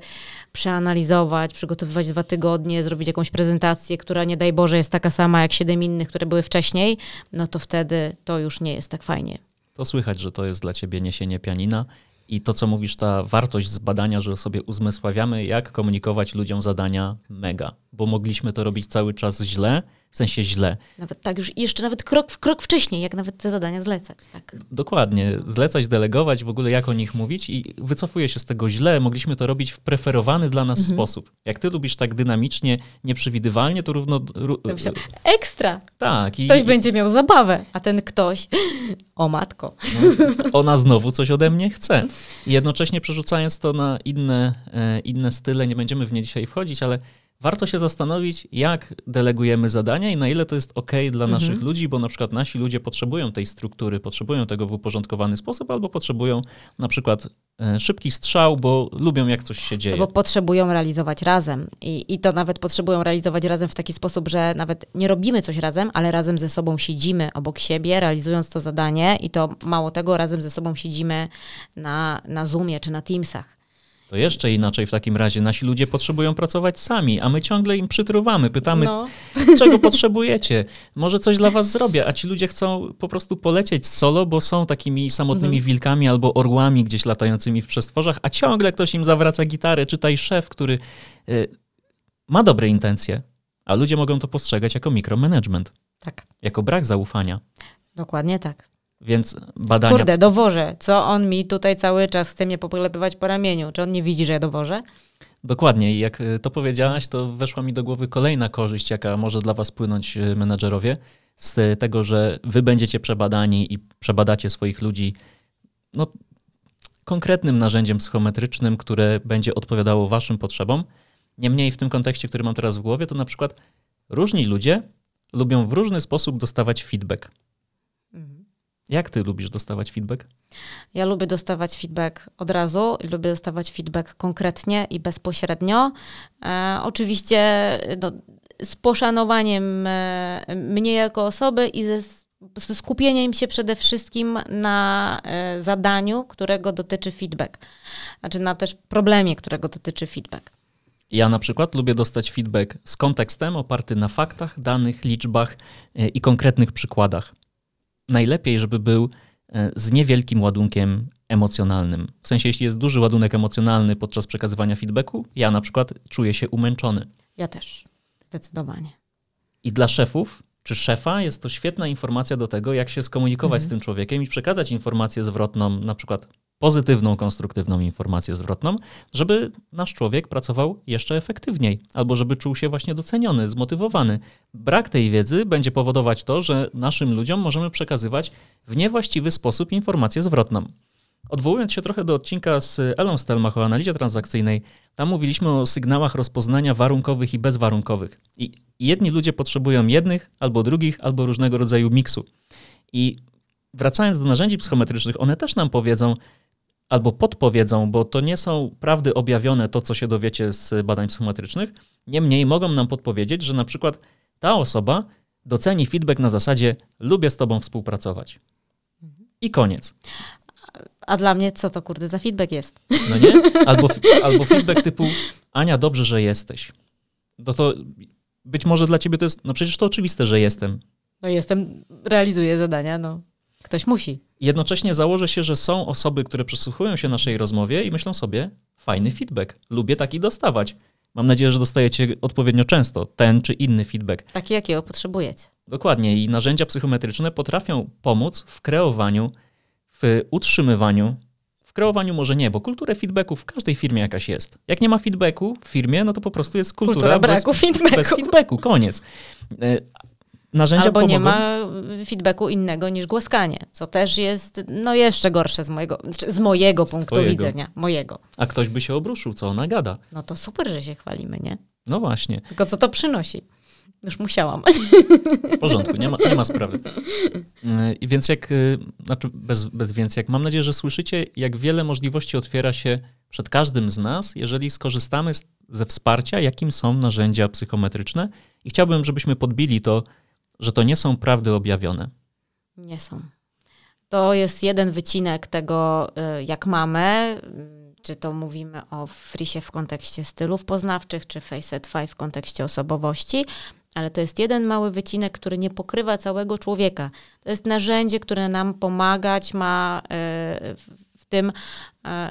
przeanalizować, przygotowywać dwa tygodnie, zrobić jakąś prezentację, która nie daj Boże jest taka sama jak siedem innych, które były wcześniej, no to wtedy to już nie jest tak fajnie to słychać, że to jest dla ciebie niesienie pianina. I to, co mówisz, ta wartość z badania, że sobie uzmysławiamy, jak komunikować ludziom zadania, mega. Bo mogliśmy to robić cały czas źle w sensie źle. Nawet tak, już jeszcze nawet krok, krok wcześniej, jak nawet te zadania zlecać. Tak. Dokładnie, zlecać, delegować, w ogóle jak o nich mówić i wycofuję się z tego źle. Mogliśmy to robić w preferowany dla nas Mhm. sposób. Jak ty lubisz tak dynamicznie, nieprzewidywalnie, to równo... Ró, Ekstra! tak. I, Ktoś będzie miał zabawę, a ten ktoś, o matko. ona znowu coś ode mnie chce. I jednocześnie przerzucając to na inne, e, inne style, nie będziemy w nie dzisiaj wchodzić, ale warto się zastanowić, jak delegujemy zadania i na ile to jest ok dla naszych ludzi, bo na przykład nasi ludzie potrzebują tej struktury, potrzebują tego w uporządkowany sposób, albo potrzebują na przykład e, szybki strzał, bo lubią jak coś się dzieje. Bo potrzebują realizować razem. I, I to nawet potrzebują realizować razem w taki sposób, że nawet nie robimy coś razem, ale razem ze sobą siedzimy obok siebie, realizując to zadanie. I to mało tego, razem ze sobą siedzimy na, na Zoomie czy na Teamsach. To jeszcze inaczej w takim razie. Nasi ludzie potrzebują pracować sami, a my ciągle im przytruwamy, pytamy, No. [LAUGHS] czego potrzebujecie. Może coś dla was zrobię, a ci ludzie chcą po prostu polecieć solo, bo są takimi samotnymi wilkami albo orłami gdzieś latającymi w przestworzach, a ciągle ktoś im zawraca gitarę, czytaj szef, który y, ma dobre intencje, a ludzie mogą to postrzegać jako mikromanagement, Tak, jako brak zaufania. dokładnie tak. Więc badania... Kurde, dowożę. Co on mi tutaj cały czas chce mnie poklepywać po ramieniu? Czy on nie widzi, że ja dowożę? Dokładnie. I jak y, to powiedziałaś, to weszła mi do głowy kolejna korzyść, jaka może dla was płynąć y, menadżerowie, z tego, że wy będziecie przebadani i przebadacie swoich ludzi no, konkretnym narzędziem psychometrycznym, które będzie odpowiadało waszym potrzebom. Niemniej w tym kontekście, który mam teraz w głowie, to na przykład różni ludzie lubią w różny sposób dostawać feedback. Jak ty lubisz dostawać feedback? Ja lubię dostawać feedback od razu i lubię dostawać feedback konkretnie i bezpośrednio. E, oczywiście no, z poszanowaniem e, mnie jako osoby i ze skupieniem się przede wszystkim na e, zadaniu, którego dotyczy feedback. Znaczy na też problemie, którego dotyczy feedback. Ja na przykład lubię dostać feedback z kontekstem oparty na faktach, danych, liczbach e, i konkretnych przykładach. Najlepiej, żeby był e, z niewielkim ładunkiem emocjonalnym. W sensie, jeśli jest duży ładunek emocjonalny podczas przekazywania feedbacku, ja na przykład czuję się umęczony. Ja też. Zdecydowanie. I dla szefów czy szefa jest to świetna informacja do tego, jak się skomunikować z tym człowiekiem i przekazać informację zwrotną, na przykład pozytywną, konstruktywną informację zwrotną, żeby nasz człowiek pracował jeszcze efektywniej, albo żeby czuł się właśnie doceniony, zmotywowany. Brak tej wiedzy będzie powodować to, że naszym ludziom możemy przekazywać w niewłaściwy sposób informację zwrotną. Odwołując się trochę do odcinka z Elą Stelmach o analizie transakcyjnej, tam mówiliśmy o sygnałach rozpoznania warunkowych i bezwarunkowych. I jedni ludzie potrzebują jednych, albo drugich, albo różnego rodzaju miksu. I wracając do narzędzi psychometrycznych, one też nam powiedzą, albo podpowiedzą, bo to nie są prawdy objawione, to co się dowiecie z badań psychometrycznych. Niemniej mogą nam podpowiedzieć, że na przykład ta osoba doceni feedback na zasadzie lubię z tobą współpracować. I koniec. A dla mnie co to kurde za feedback jest? No nie? Albo, albo feedback typu Ania, dobrze, że jesteś. No to być może dla ciebie to jest, no przecież to oczywiste, że jestem. No jestem, realizuję zadania, no. Ktoś musi. Jednocześnie założę się, że są osoby, które przysłuchują się naszej rozmowie i myślą sobie, fajny feedback, lubię taki dostawać. Mam nadzieję, że dostajecie odpowiednio często ten czy inny feedback. Taki, jakiego potrzebujecie. Dokładnie i narzędzia psychometryczne potrafią pomóc w kreowaniu, w utrzymywaniu, w kreowaniu może nie, bo kulturę feedbacku w każdej firmie jakaś jest. Jak nie ma feedbacku w firmie, no to po prostu jest kultura, Kultura braku bez, feedbacku. bez feedbacku, koniec. Narzędzia Albo pomogą, nie ma feedbacku innego niż głaskanie, co też jest no jeszcze gorsze z mojego, z mojego punktu twojego. widzenia. Mojego. a ktoś by się obruszył, co ona gada. No to super, że się chwalimy, nie? No właśnie, Tylko co to przynosi? Już musiałam. w porządku, nie ma, nie ma sprawy. E, I więc jak, e, znaczy bez, bez więc jak, mam nadzieję, że słyszycie, jak wiele możliwości otwiera się przed każdym z nas, jeżeli skorzystamy z, ze wsparcia, jakim są narzędzia psychometryczne. I chciałbym, żebyśmy podbili to, że to nie są prawdy objawione. Nie są. To jest jeden wycinek tego, y, jak mamy, y, czy to mówimy o frisie w kontekście stylów poznawczych, czy Facet 5 w kontekście osobowości, ale to jest jeden mały wycinek, który nie pokrywa całego człowieka. To jest narzędzie, które nam pomagać ma y, w tym,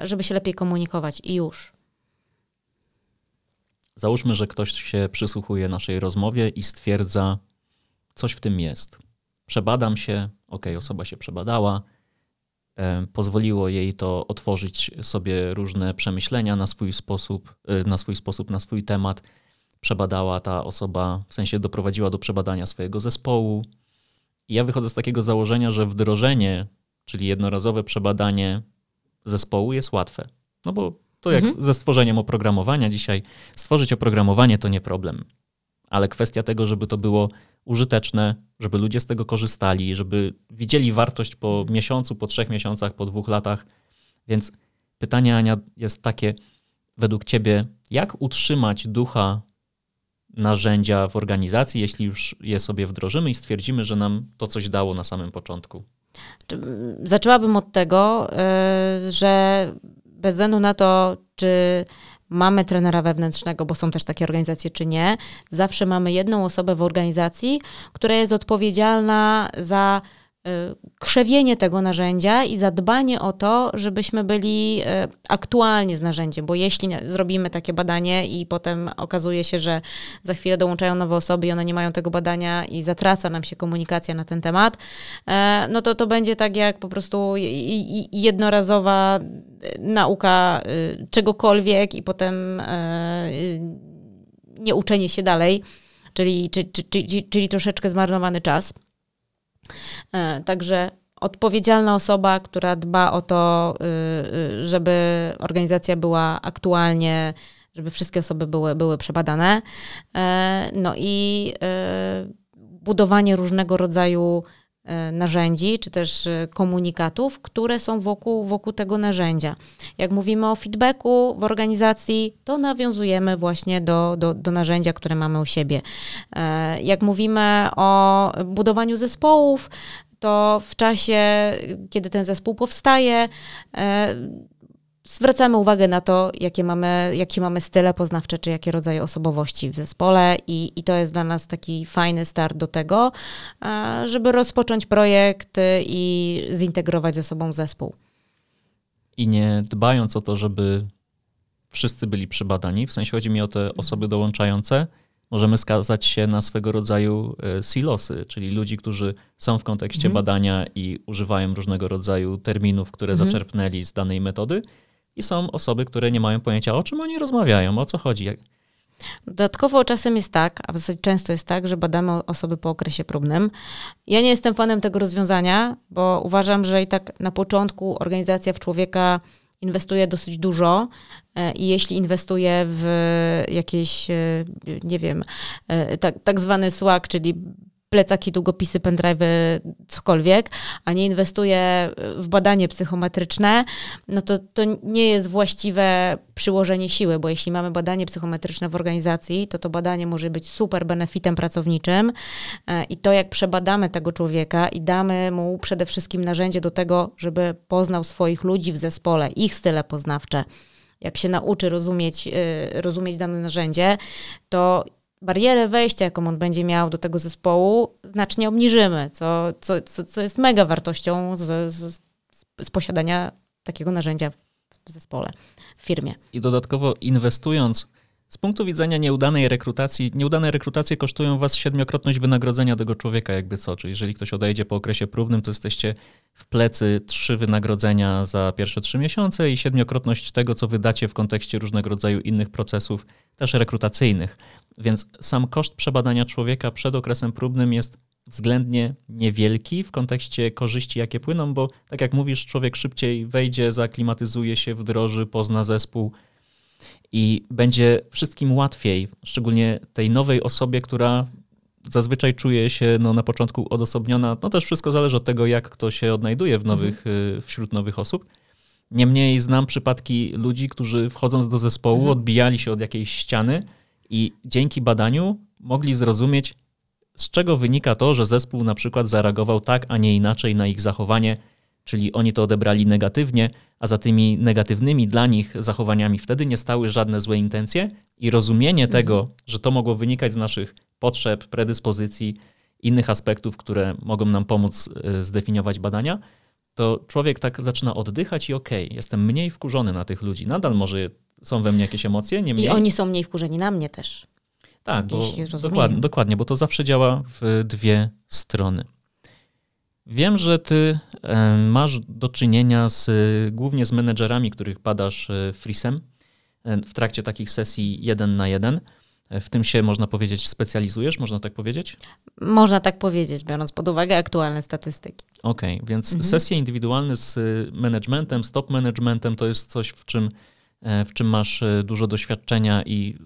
żeby się lepiej komunikować i już. Załóżmy, że ktoś się przysłuchuje naszej rozmowie i stwierdza, coś w tym jest. Przebadam się, ok, osoba się przebadała, e, pozwoliło jej to otworzyć sobie różne przemyślenia na swój sposób, e, na swój sposób, na swój temat. Przebadała ta osoba, w sensie doprowadziła do przebadania swojego zespołu. I ja wychodzę z takiego założenia, że wdrożenie, czyli jednorazowe przebadanie zespołu jest łatwe. No bo to jak mhm. ze stworzeniem oprogramowania dzisiaj, stworzyć oprogramowanie to nie problem. Ale kwestia tego, żeby to było użyteczne, żeby ludzie z tego korzystali, żeby widzieli wartość po miesiącu, po trzech miesiącach, po dwóch latach. Więc pytanie, Ania, jest takie, według Ciebie, jak utrzymać ducha narzędzia w organizacji, jeśli już je sobie wdrożymy i stwierdzimy, że nam to coś dało na samym początku? Zaczęłabym od tego, e, że bez względu na to, czy mamy trenera wewnętrznego, bo są też takie organizacje, czy nie, zawsze mamy jedną osobę w organizacji, która jest odpowiedzialna za krzewienie tego narzędzia i zadbanie o to, żebyśmy byli y, aktualnie z narzędziem, bo jeśli zrobimy takie badanie i potem okazuje się, że za chwilę dołączają nowe osoby i one nie mają tego badania i zatraca nam się komunikacja na ten temat, e, no to to będzie tak jak po prostu jednorazowa nauka y, czegokolwiek i potem nie uczenie się dalej, czyli, czyli, czyli, czyli troszeczkę zmarnowany czas. E, także odpowiedzialna osoba, która dba o to, y, y, żeby organizacja była aktualnie, żeby wszystkie osoby były, były przebadane. E, no i e, budowanie różnego rodzaju narzędzi, czy też e, komunikatów, które są wokół, wokół tego narzędzia. Jak mówimy o feedbacku w organizacji, to nawiązujemy właśnie do, do, do narzędzia, które mamy u siebie. E, jak mówimy o budowaniu zespołów, to w czasie, kiedy ten zespół powstaje, zwracamy uwagę na to, jakie mamy, jakie mamy style poznawcze, czy jakie rodzaje osobowości w zespole i, i to jest dla nas taki fajny start do tego, żeby rozpocząć projekt i zintegrować ze sobą zespół. I nie dbając o to, żeby wszyscy byli przybadani, w sensie chodzi mi o te osoby dołączające, możemy skazać się na swego rodzaju e, silosy, czyli ludzi, którzy są w kontekście mhm. badania i używają różnego rodzaju terminów, które mhm. zaczerpnęli z danej metody, i są osoby, które nie mają pojęcia, o czym oni rozmawiają, o co chodzi. Dodatkowo czasem jest tak, a w zasadzie często jest tak, że badamy osoby po okresie próbnym. Ja nie jestem fanem tego rozwiązania, bo uważam, że i tak na początku organizacja w człowieka inwestuje dosyć dużo e, i jeśli inwestuje w jakieś, e, nie wiem, e, tak, tak zwany SWAG, czyli plecaki, długopisy, pendrive, cokolwiek, a nie inwestuje w badanie psychometryczne, no to to nie jest właściwe przyłożenie siły, bo jeśli mamy badanie psychometryczne w organizacji, to to badanie może być super benefitem pracowniczym e, i to jak przebadamy tego człowieka i damy mu przede wszystkim narzędzie do tego, żeby poznał swoich ludzi w zespole, ich style poznawcze, jak się nauczy rozumieć, e, rozumieć dane narzędzie, to barierę wejścia, jaką on będzie miał do tego zespołu, znacznie obniżymy, co, co, co, co jest mega wartością z, z, z posiadania takiego narzędzia w zespole, w firmie. I dodatkowo inwestując z punktu widzenia nieudanej rekrutacji, nieudane rekrutacje kosztują was siedmiokrotność wynagrodzenia tego człowieka, jakby co. Czyli jeżeli ktoś odejdzie po okresie próbnym, to jesteście w plecy trzy wynagrodzenia za pierwsze trzy miesiące i siedmiokrotność tego, co wydacie w kontekście różnego rodzaju innych procesów, też rekrutacyjnych. Więc sam koszt przebadania człowieka przed okresem próbnym jest względnie niewielki w kontekście korzyści, jakie płyną, bo tak jak mówisz, człowiek szybciej wejdzie, zaklimatyzuje się, wdroży, pozna zespół i będzie wszystkim łatwiej, szczególnie tej nowej osobie, która zazwyczaj czuje się no, na początku odosobniona. No też wszystko zależy od tego, jak kto się odnajduje w nowych, mhm. wśród nowych osób. Niemniej znam przypadki ludzi, którzy wchodząc do zespołu mhm. odbijali się od jakiejś ściany i dzięki badaniu mogli zrozumieć, z czego wynika to, że zespół na przykład zareagował tak, a nie inaczej na ich zachowanie, czyli oni to odebrali negatywnie, a za tymi negatywnymi dla nich zachowaniami wtedy nie stały żadne złe intencje i rozumienie mhm. tego, że to mogło wynikać z naszych potrzeb, predyspozycji, innych aspektów, które mogą nam pomóc e, zdefiniować badania, to człowiek tak zaczyna oddychać i okej, okay, jestem mniej wkurzony na tych ludzi. Nadal może są we mnie jakieś emocje. I oni są mniej wkurzeni na mnie też. Tak, bo Jeśli rozumiem. dokładnie, dokładnie, bo to zawsze działa w dwie strony. Wiem, że ty masz do czynienia z, głównie z menedżerami, których badasz e, frisem e, w trakcie takich sesji jeden na jeden. E, W tym się, można powiedzieć, specjalizujesz, można tak powiedzieć? Można tak powiedzieć, biorąc pod uwagę aktualne statystyki. Okej, więc Mhm. sesje indywidualne z y, managementem, z top managementem to jest coś, w czym, w czym masz e, dużo doświadczenia i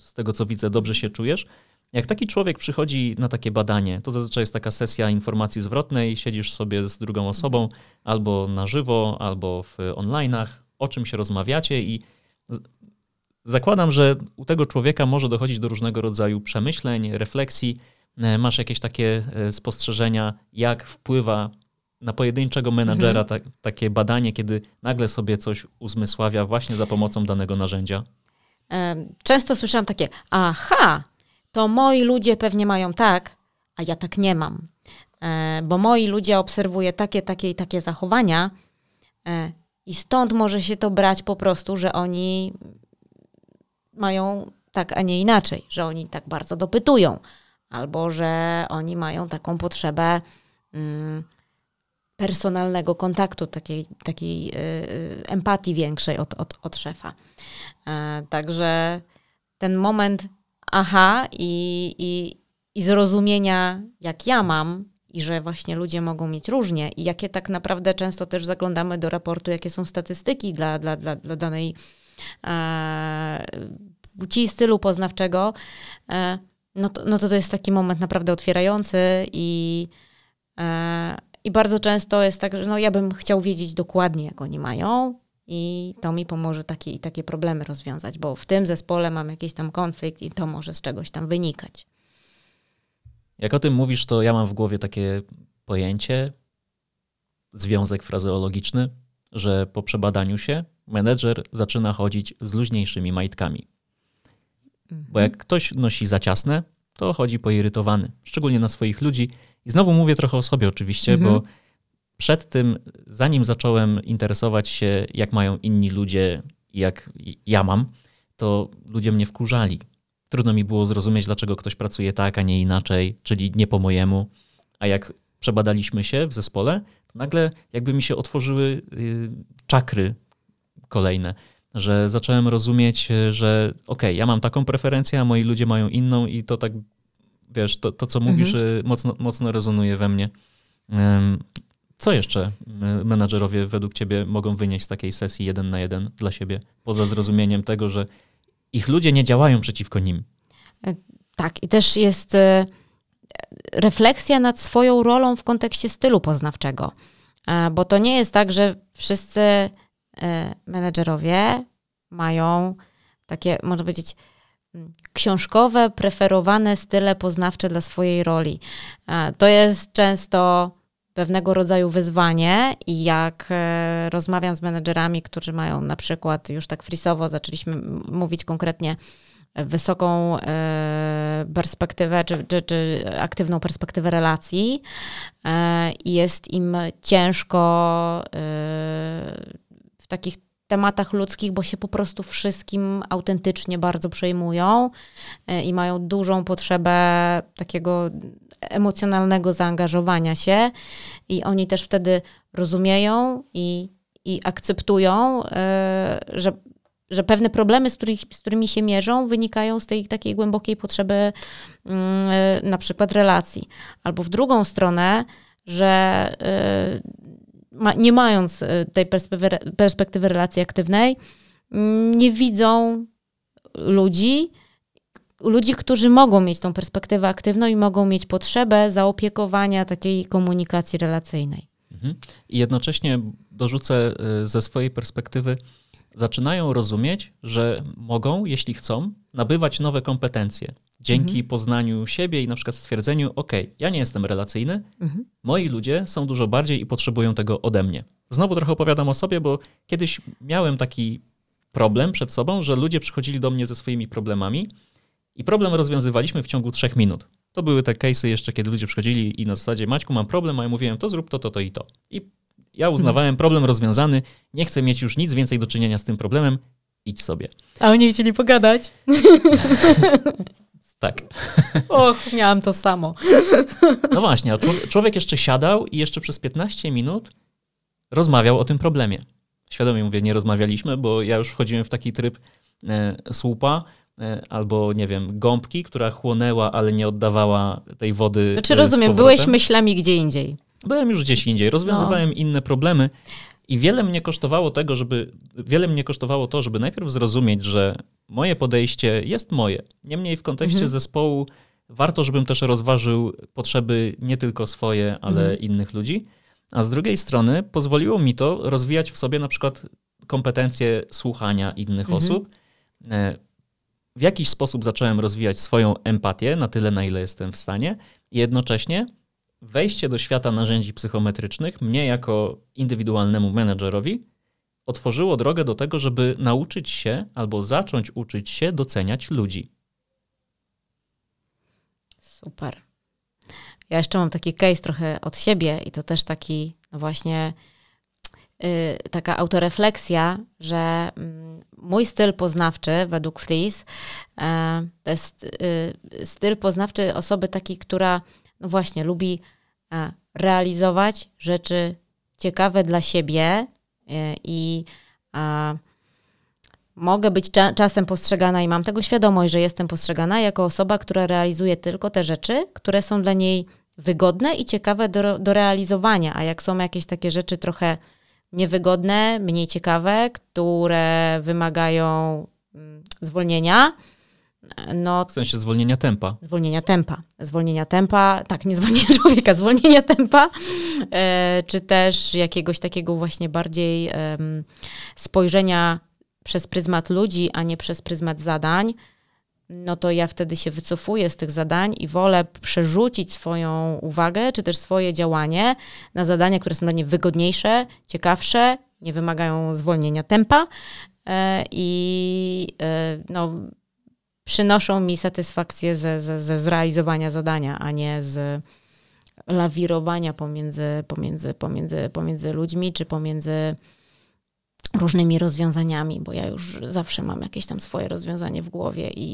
z tego co widzę, dobrze się czujesz. Jak taki człowiek przychodzi na takie badanie, to zazwyczaj jest taka sesja informacji zwrotnej, siedzisz sobie z drugą osobą albo na żywo, albo w online'ach, o czym się rozmawiacie i zakładam, że u tego człowieka może dochodzić do różnego rodzaju przemyśleń, refleksji. E, Masz jakieś takie e, spostrzeżenia, jak wpływa na pojedynczego menadżera ta, takie badanie, kiedy nagle sobie coś uzmysławia właśnie za pomocą danego narzędzia? Często słyszałam takie, aha, to moi ludzie pewnie mają tak, a ja tak nie mam. E, Bo moi ludzie obserwują takie, takie i takie zachowania e, i stąd może się to brać po prostu, że oni mają tak, a nie inaczej, że oni tak bardzo dopytują, albo że oni mają taką potrzebę mm, personalnego kontaktu, takiej, takiej y, y, empatii większej od, od, od szefa. E, Także ten moment aha i, i, i zrozumienia, jak ja mam, i że właśnie ludzie mogą mieć różnie, i jakie tak naprawdę często też zaglądamy do raportu, jakie są statystyki dla, dla, dla, dla danej e, płci stylu poznawczego, e, no, to, no to to jest taki moment naprawdę otwierający i, e, i bardzo często jest tak, że no ja bym chciał wiedzieć dokładnie, jak oni mają, i to mi pomoże takie i takie problemy rozwiązać, bo w tym zespole mam jakiś tam konflikt i to może z czegoś tam wynikać. Jak o tym mówisz, to ja mam w głowie takie pojęcie, związek frazeologiczny, że po przebadaniu się menedżer zaczyna chodzić z luźniejszymi majtkami. Bo jak ktoś nosi za ciasne, to chodzi poirytowany, szczególnie na swoich ludzi. I znowu mówię trochę o sobie oczywiście, Mhm. bo przed tym, zanim zacząłem interesować się, jak mają inni ludzie, jak ja mam, to ludzie mnie wkurzali. Trudno mi było zrozumieć, dlaczego ktoś pracuje tak, a nie inaczej, czyli nie po mojemu. A jak przebadaliśmy się w zespole, to nagle jakby mi się otworzyły y, czakry kolejne, że zacząłem rozumieć, y, że okej, ja mam taką preferencję, a moi ludzie mają inną i to tak, wiesz, to, to co mówisz, y, mocno, mocno rezonuje we mnie. Co jeszcze y, menadżerowie według ciebie mogą wynieść z takiej sesji jeden na jeden dla siebie, poza zrozumieniem tego, że ich ludzie nie działają przeciwko nim? Tak, i też jest e, refleksja nad swoją rolą w kontekście stylu poznawczego. E, Bo to nie jest tak, że wszyscy e, menedżerowie mają takie, można powiedzieć, książkowe, preferowane style poznawcze dla swojej roli. E, To jest często pewnego rodzaju wyzwanie i jak e, rozmawiam z menedżerami, którzy mają na przykład już tak frisowo, zaczęliśmy mówić konkretnie wysoką e, perspektywę, czy, czy, czy aktywną perspektywę relacji i jest im ciężko w takich tematach ludzkich, bo się po prostu wszystkim autentycznie bardzo przejmują e, i mają dużą potrzebę takiego emocjonalnego zaangażowania się i oni też wtedy rozumieją i, i akceptują, e, że że pewne problemy, z, których, z którymi się mierzą, wynikają z tej takiej głębokiej potrzeby e, na przykład relacji. Albo w drugą stronę, że e, ma, nie mając e, tej perspektywy, perspektywy relacji aktywnej, mm, nie widzą ludzi, ludzi, którzy mogą mieć tą perspektywę aktywną i mogą mieć potrzebę zaopiekowania takiej komunikacji relacyjnej. Mhm. I jednocześnie dorzucę y, ze swojej perspektywy, zaczynają rozumieć, że mogą, jeśli chcą, nabywać nowe kompetencje. Dzięki poznaniu siebie i na przykład stwierdzeniu, ok, ja nie jestem relacyjny, Mhm. moi ludzie są dużo bardziej i potrzebują tego ode mnie. Znowu trochę opowiadam o sobie, bo kiedyś miałem taki problem przed sobą, że ludzie przychodzili do mnie ze swoimi problemami i problem rozwiązywaliśmy w ciągu trzech minut. To były te case'y jeszcze, kiedy ludzie przychodzili i na zasadzie Maćku, mam problem, a ja mówiłem, to zrób to, to, to i to. I ja uznawałem problem rozwiązany, nie chcę mieć już nic więcej do czynienia z tym problemem, idź sobie. A oni chcieli pogadać? [LAUGHS] Tak. [LAUGHS] Och, miałam to samo. [LAUGHS] No właśnie, a człowiek jeszcze siadał i jeszcze przez 15 minut rozmawiał o tym problemie. Świadomie mówię, nie rozmawialiśmy, bo ja już wchodziłem w taki tryb e, słupa e, albo, nie wiem, gąbki, która chłonęła, ale nie oddawała tej wody. Znaczy rozumiem, byłeś myślami gdzie indziej. Byłem już gdzieś indziej, rozwiązywałem no. inne problemy i wiele mnie kosztowało tego, żeby, wiele mnie kosztowało to, żeby najpierw zrozumieć, że moje podejście jest moje. Niemniej w kontekście mhm. zespołu warto, żebym też rozważył potrzeby nie tylko swoje, ale mhm. innych ludzi. A z drugiej strony pozwoliło mi to rozwijać w sobie na przykład kompetencje słuchania innych mhm. osób. E, w jakiś sposób zacząłem rozwijać swoją empatię na tyle, na ile jestem w stanie, i jednocześnie wejście do świata narzędzi psychometrycznych mnie jako indywidualnemu menedżerowi otworzyło drogę do tego, żeby nauczyć się albo zacząć uczyć się doceniać ludzi. Super. Ja jeszcze mam taki case trochę od siebie i to też taki no właśnie yy, taka autorefleksja, że yy, mój styl poznawczy według Fries yy, to jest y, styl poznawczy osoby takiej, która no właśnie lubi e, realizować rzeczy ciekawe dla siebie e, i mogę być cza czasem postrzegana i mam tego świadomość, że jestem postrzegana jako osoba, która realizuje tylko te rzeczy, które są dla niej wygodne i ciekawe do, do realizowania. A jak są jakieś takie rzeczy trochę niewygodne, mniej ciekawe, które wymagają mm, zwolnienia, no, w sensie zwolnienia tempa. Zwolnienia tempa. Zwolnienia tempa, tak, nie zwolnienia [LAUGHS] człowieka, zwolnienia tempa, e, czy też jakiegoś takiego właśnie bardziej e, spojrzenia przez pryzmat ludzi, a nie przez pryzmat zadań, no to ja wtedy się wycofuję z tych zadań i wolę przerzucić swoją uwagę, czy też swoje działanie na zadania, które są dla mnie wygodniejsze, ciekawsze, nie wymagają zwolnienia tempa e, i e, no, przynoszą mi satysfakcję ze, ze, ze zrealizowania zadania, a nie z lawirowania pomiędzy, pomiędzy, pomiędzy, pomiędzy ludźmi, czy pomiędzy różnymi rozwiązaniami, bo ja już zawsze mam jakieś tam swoje rozwiązanie w głowie i,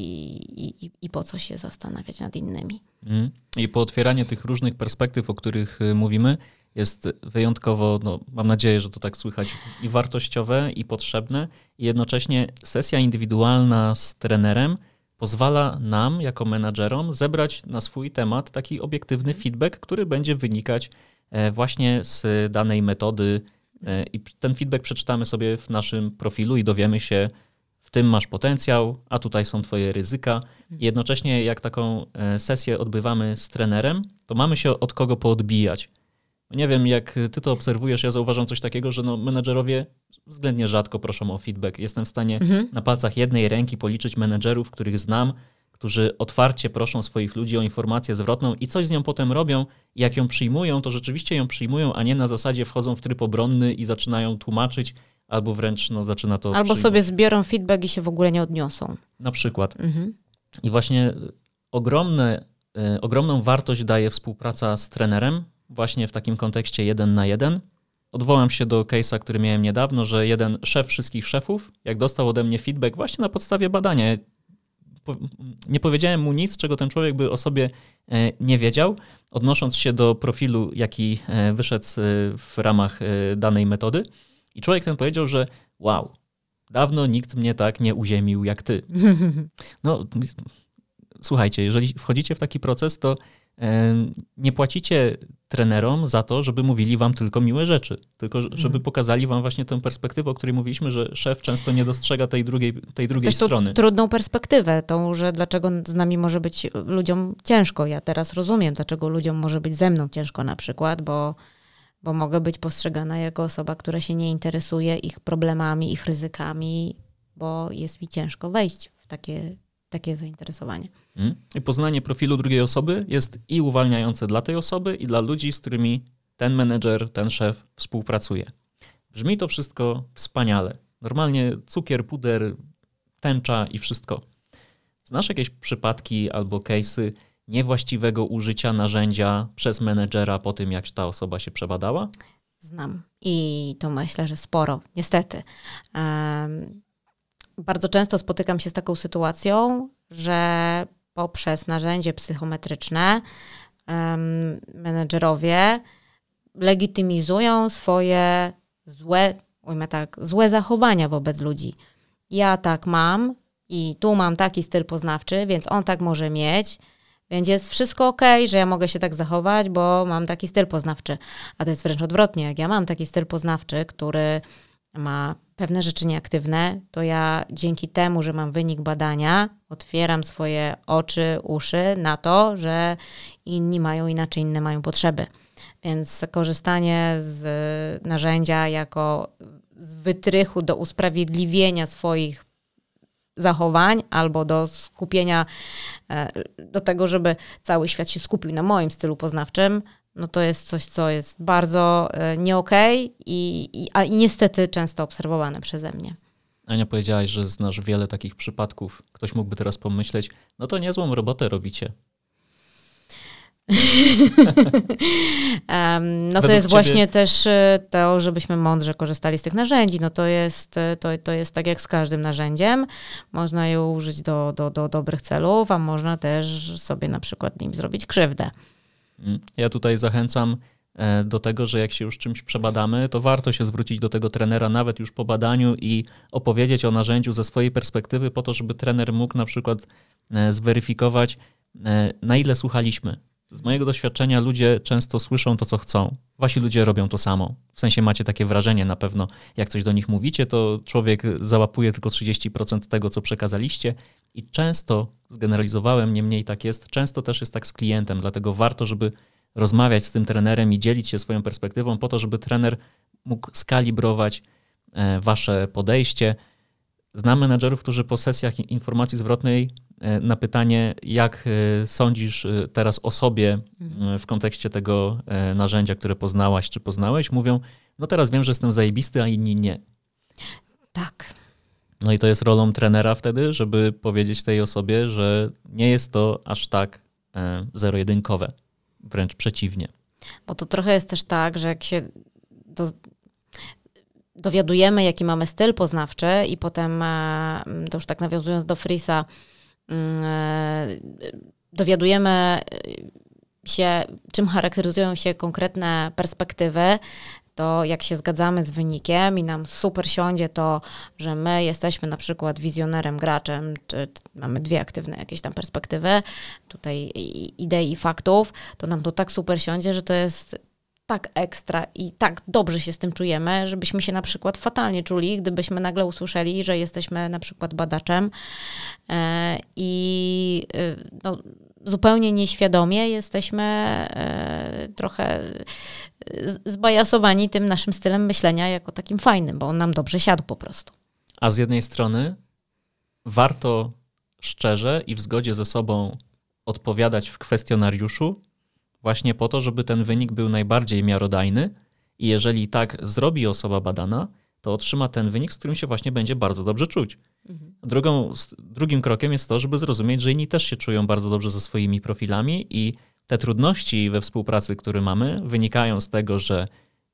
i, i po co się zastanawiać nad innymi. Mm. I po otwieranie tych różnych perspektyw, o których y, mówimy, jest wyjątkowo, no, mam nadzieję, że to tak słychać, i wartościowe, i potrzebne, i jednocześnie sesja indywidualna z trenerem pozwala nam, jako menadżerom, zebrać na swój temat taki obiektywny feedback, który będzie wynikać e, właśnie z danej metody E, I ten feedback przeczytamy sobie w naszym profilu i dowiemy się, w tym masz potencjał, a tutaj są Twoje ryzyka. I jednocześnie, jak taką e, sesję odbywamy z trenerem, to mamy się od kogo poodbijać. Nie wiem, jak Ty to obserwujesz, ja zauważam coś takiego, że no, menedżerowie względnie rzadko proszą o feedback. Jestem w stanie mhm. na palcach jednej ręki policzyć menedżerów, których znam, którzy otwarcie proszą swoich ludzi o informację zwrotną i coś z nią potem robią. Jak ją przyjmują, to rzeczywiście ją przyjmują, a nie na zasadzie wchodzą w tryb obronny i zaczynają tłumaczyć, albo wręcz no, zaczyna to. Albo przyjmować. sobie zbiorą feedback i się w ogóle nie odniosą. Na przykład. Mhm. I właśnie ogromne, y, ogromną wartość daje współpraca z trenerem, właśnie w takim kontekście jeden na jeden. Odwołam się do case'a, który miałem niedawno, że jeden szef wszystkich szefów, jak dostał ode mnie feedback właśnie na podstawie badania, nie powiedziałem mu nic, czego ten człowiek by o sobie e, nie wiedział, odnosząc się do profilu, jaki e, wyszedł w ramach e, danej metody. I człowiek ten powiedział, że wow, dawno nikt mnie tak nie uziemił jak ty. [LAUGHS] No, słuchajcie, jeżeli wchodzicie w taki proces, to nie płacicie trenerom za to, żeby mówili wam tylko miłe rzeczy, tylko żeby mhm. pokazali wam właśnie tę perspektywę, o której mówiliśmy, że szef często nie dostrzega tej drugiej, tej drugiej Też strony. trudną perspektywę, tą, że dlaczego z nami może być ludziom ciężko. Ja teraz rozumiem, dlaczego ludziom może być ze mną ciężko na przykład, bo, bo mogę być postrzegana jako osoba, która się nie interesuje ich problemami, ich ryzykami, bo jest mi ciężko wejść w takie, takie zainteresowanie. Hmm? I poznanie profilu drugiej osoby jest i uwalniające dla tej osoby, i dla ludzi, z którymi ten menedżer, ten szef współpracuje. Brzmi to wszystko wspaniale. Normalnie cukier, puder, tęcza i wszystko. Znasz jakieś przypadki albo case'y niewłaściwego użycia narzędzia przez menedżera po tym, jak ta osoba się przebadała? Znam i to myślę, że sporo, niestety. Um, bardzo często spotykam się z taką sytuacją, że poprzez narzędzie psychometryczne um, menedżerowie legitymizują swoje złe, ujmę tak, złe zachowania wobec ludzi. Ja tak mam i tu mam taki styl poznawczy, więc on tak może mieć, więc jest wszystko ok, że ja mogę się tak zachować, bo mam taki styl poznawczy. A to jest wręcz odwrotnie. Jak ja mam taki styl poznawczy, który ma pewne rzeczy nieaktywne, to ja dzięki temu, że mam wynik badania, otwieram swoje oczy, uszy na to, że inni mają inaczej, inne mają potrzeby. Więc korzystanie z narzędzia jako z wytrychu do usprawiedliwienia swoich zachowań albo do skupienia, e, do tego, żeby cały świat się skupił na moim stylu poznawczym, no to jest coś, co jest bardzo e, nie okay i, i, a i niestety często obserwowane przeze mnie. Ania, powiedziałaś, że znasz wiele takich przypadków. Ktoś mógłby teraz pomyśleć, no to niezłą robotę robicie. [LAUGHS] um, no to jest ciebie... właśnie też e, to, żebyśmy mądrze korzystali z tych narzędzi. No to jest, e, to, to jest tak jak z każdym narzędziem. Można je użyć do, do, do dobrych celów, a można też sobie na przykład nim zrobić krzywdę. Mm. Ja tutaj zachęcam e, do tego, że jak się już czymś przebadamy, to warto się zwrócić do tego trenera nawet już po badaniu i opowiedzieć o narzędziu ze swojej perspektywy, po to, żeby trener mógł na przykład zweryfikować, na ile słuchaliśmy z mojego doświadczenia ludzie często słyszą to, co chcą. Wasi ludzie robią to samo. W sensie macie takie wrażenie na pewno, jak coś do nich mówicie, to człowiek załapuje tylko 30% tego, co przekazaliście i często, zgeneralizowałem, niemniej tak jest, często też jest tak z klientem, dlatego warto, żeby rozmawiać z tym trenerem i dzielić się swoją perspektywą po to, żeby trener mógł skalibrować e, wasze podejście. Znam menedżerów, którzy po sesjach informacji zwrotnej na pytanie, jak e, sądzisz e, teraz o sobie mhm. w kontekście tego narzędzia, które poznałaś czy poznałeś, mówią, no teraz wiem, że jestem zajebisty, a inni nie. Tak. No i to jest rolą trenera wtedy, żeby powiedzieć tej osobie, że nie jest to aż tak zero-jedynkowe, wręcz przeciwnie. Bo to trochę jest też tak, że jak się do, dowiadujemy, jaki mamy styl poznawczy i potem, to już tak nawiązując do Frisa, e, dowiadujemy się, czym charakteryzują się konkretne perspektywy, to jak się zgadzamy z wynikiem i nam super siądzie to, że my jesteśmy na przykład wizjonerem, graczem, czy mamy dwie aktywne jakieś tam perspektywy, tutaj idei i faktów, to nam to tak super siądzie, że to jest tak ekstra i tak dobrze się z tym czujemy, żebyśmy się na przykład fatalnie czuli, gdybyśmy nagle usłyszeli, że jesteśmy na przykład badaczem e, i e, no, zupełnie nieświadomie jesteśmy e, trochę zbajasowani tym naszym stylem myślenia jako takim fajnym, bo on nam dobrze siadł po prostu. A z jednej strony warto szczerze i w zgodzie ze sobą odpowiadać w kwestionariuszu, właśnie po to, żeby ten wynik był najbardziej miarodajny i jeżeli tak zrobi osoba badana, to otrzyma ten wynik, z którym się właśnie będzie bardzo dobrze czuć. Mhm. Drugą, drugim krokiem jest to, żeby zrozumieć, że inni też się czują bardzo dobrze ze swoimi profilami i te trudności we współpracy, które mamy, wynikają z tego, że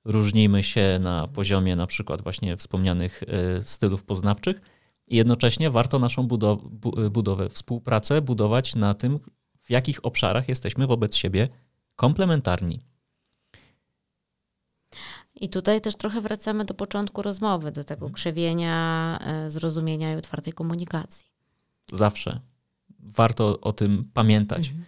różnimy się na poziomie na przykład właśnie wspomnianych y, stylów poznawczych i jednocześnie warto naszą budow budowę, współpracę budować na tym, w jakich obszarach jesteśmy wobec siebie komplementarni. I tutaj też trochę wracamy do początku rozmowy, do tego mhm. krzewienia e, zrozumienia i otwartej komunikacji. Zawsze. Warto o tym pamiętać. Mhm.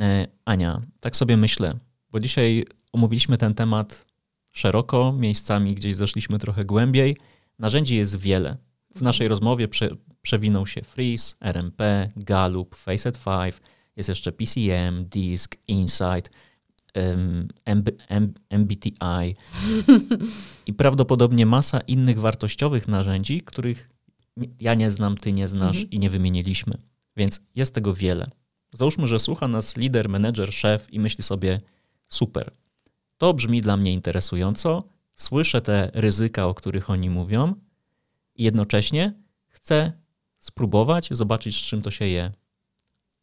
E, Ania, tak sobie myślę, bo dzisiaj omówiliśmy ten temat szeroko, miejscami gdzieś zeszliśmy trochę głębiej. Narzędzi jest wiele. W mhm. naszej rozmowie prze, przewinął się Freeze, RMP, Gallup, Facet 5, jest jeszcze PCM, Disk, Insight, MB, MBTI i prawdopodobnie masa innych wartościowych narzędzi, których ja nie znam, ty nie znasz mhm. i nie wymieniliśmy. Więc jest tego wiele. Załóżmy, że słucha nas lider, menedżer, szef i myśli sobie super. To brzmi dla mnie interesująco, słyszę te ryzyka, o których oni mówią i jednocześnie chcę spróbować, zobaczyć, z czym to się je.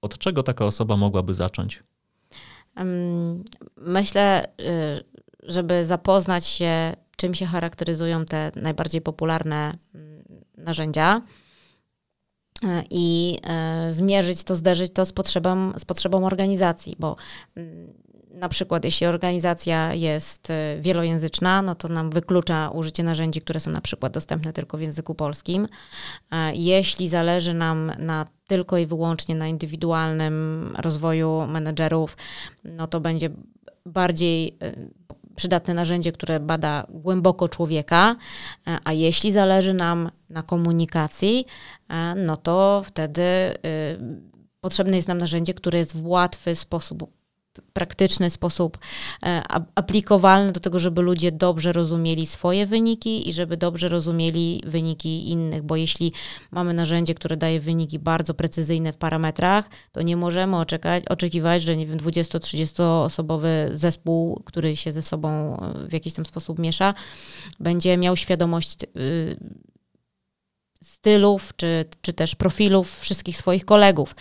Od czego taka osoba mogłaby zacząć? Myślę, y, żeby zapoznać się, czym się charakteryzują te najbardziej popularne mm, narzędzia, i zmierzyć to, zderzyć to z potrzebą, z potrzebą organizacji, bo mm, na przykład jeśli organizacja jest y, wielojęzyczna, no to nam wyklucza użycie narzędzi, które są na przykład dostępne tylko w języku polskim. E, jeśli zależy nam na tylko i wyłącznie na indywidualnym rozwoju menedżerów, no to będzie bardziej y, przydatne narzędzie, które bada głęboko człowieka, e, a jeśli zależy nam na komunikacji, e, no to wtedy potrzebne jest nam narzędzie, które jest w łatwy sposób praktyczny sposób e, aplikowalny do tego, żeby ludzie dobrze rozumieli swoje wyniki i żeby dobrze rozumieli wyniki innych, bo jeśli mamy narzędzie, które daje wyniki bardzo precyzyjne w parametrach, to nie możemy oczekać, oczekiwać, że nie wiem, 20-30 osobowy zespół, który się ze sobą e, w jakiś tam sposób miesza, będzie miał świadomość y, stylów, czy, czy też profilów wszystkich swoich kolegów,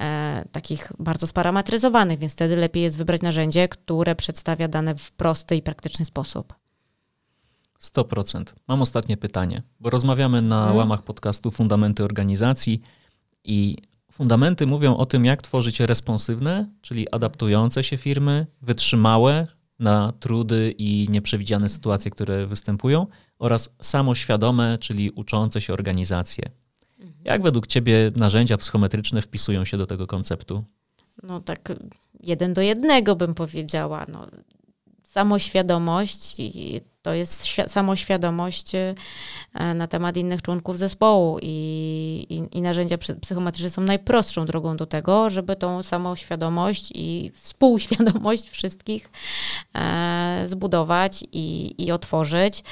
e, takich bardzo sparametryzowanych, więc wtedy lepiej jest wybrać narzędzie, które przedstawia dane w prosty i praktyczny sposób. 100%. Mam ostatnie pytanie, bo rozmawiamy na hmm. łamach podcastu Fundamenty Organizacji i fundamenty mówią o tym, jak tworzyć responsywne, czyli adaptujące się firmy, wytrzymałe na trudy i nieprzewidziane sytuacje, które występują, oraz samoświadome, czyli uczące się organizacje. Mhm. Jak według Ciebie narzędzia psychometryczne wpisują się do tego konceptu? No tak jeden do jednego bym powiedziała. No, samoświadomość i to jest samoświadomość e, na temat innych członków zespołu i, i, i, narzędzia psychometryczne są najprostszą drogą do tego, żeby tą samoświadomość i współświadomość wszystkich e, zbudować i, i otworzyć.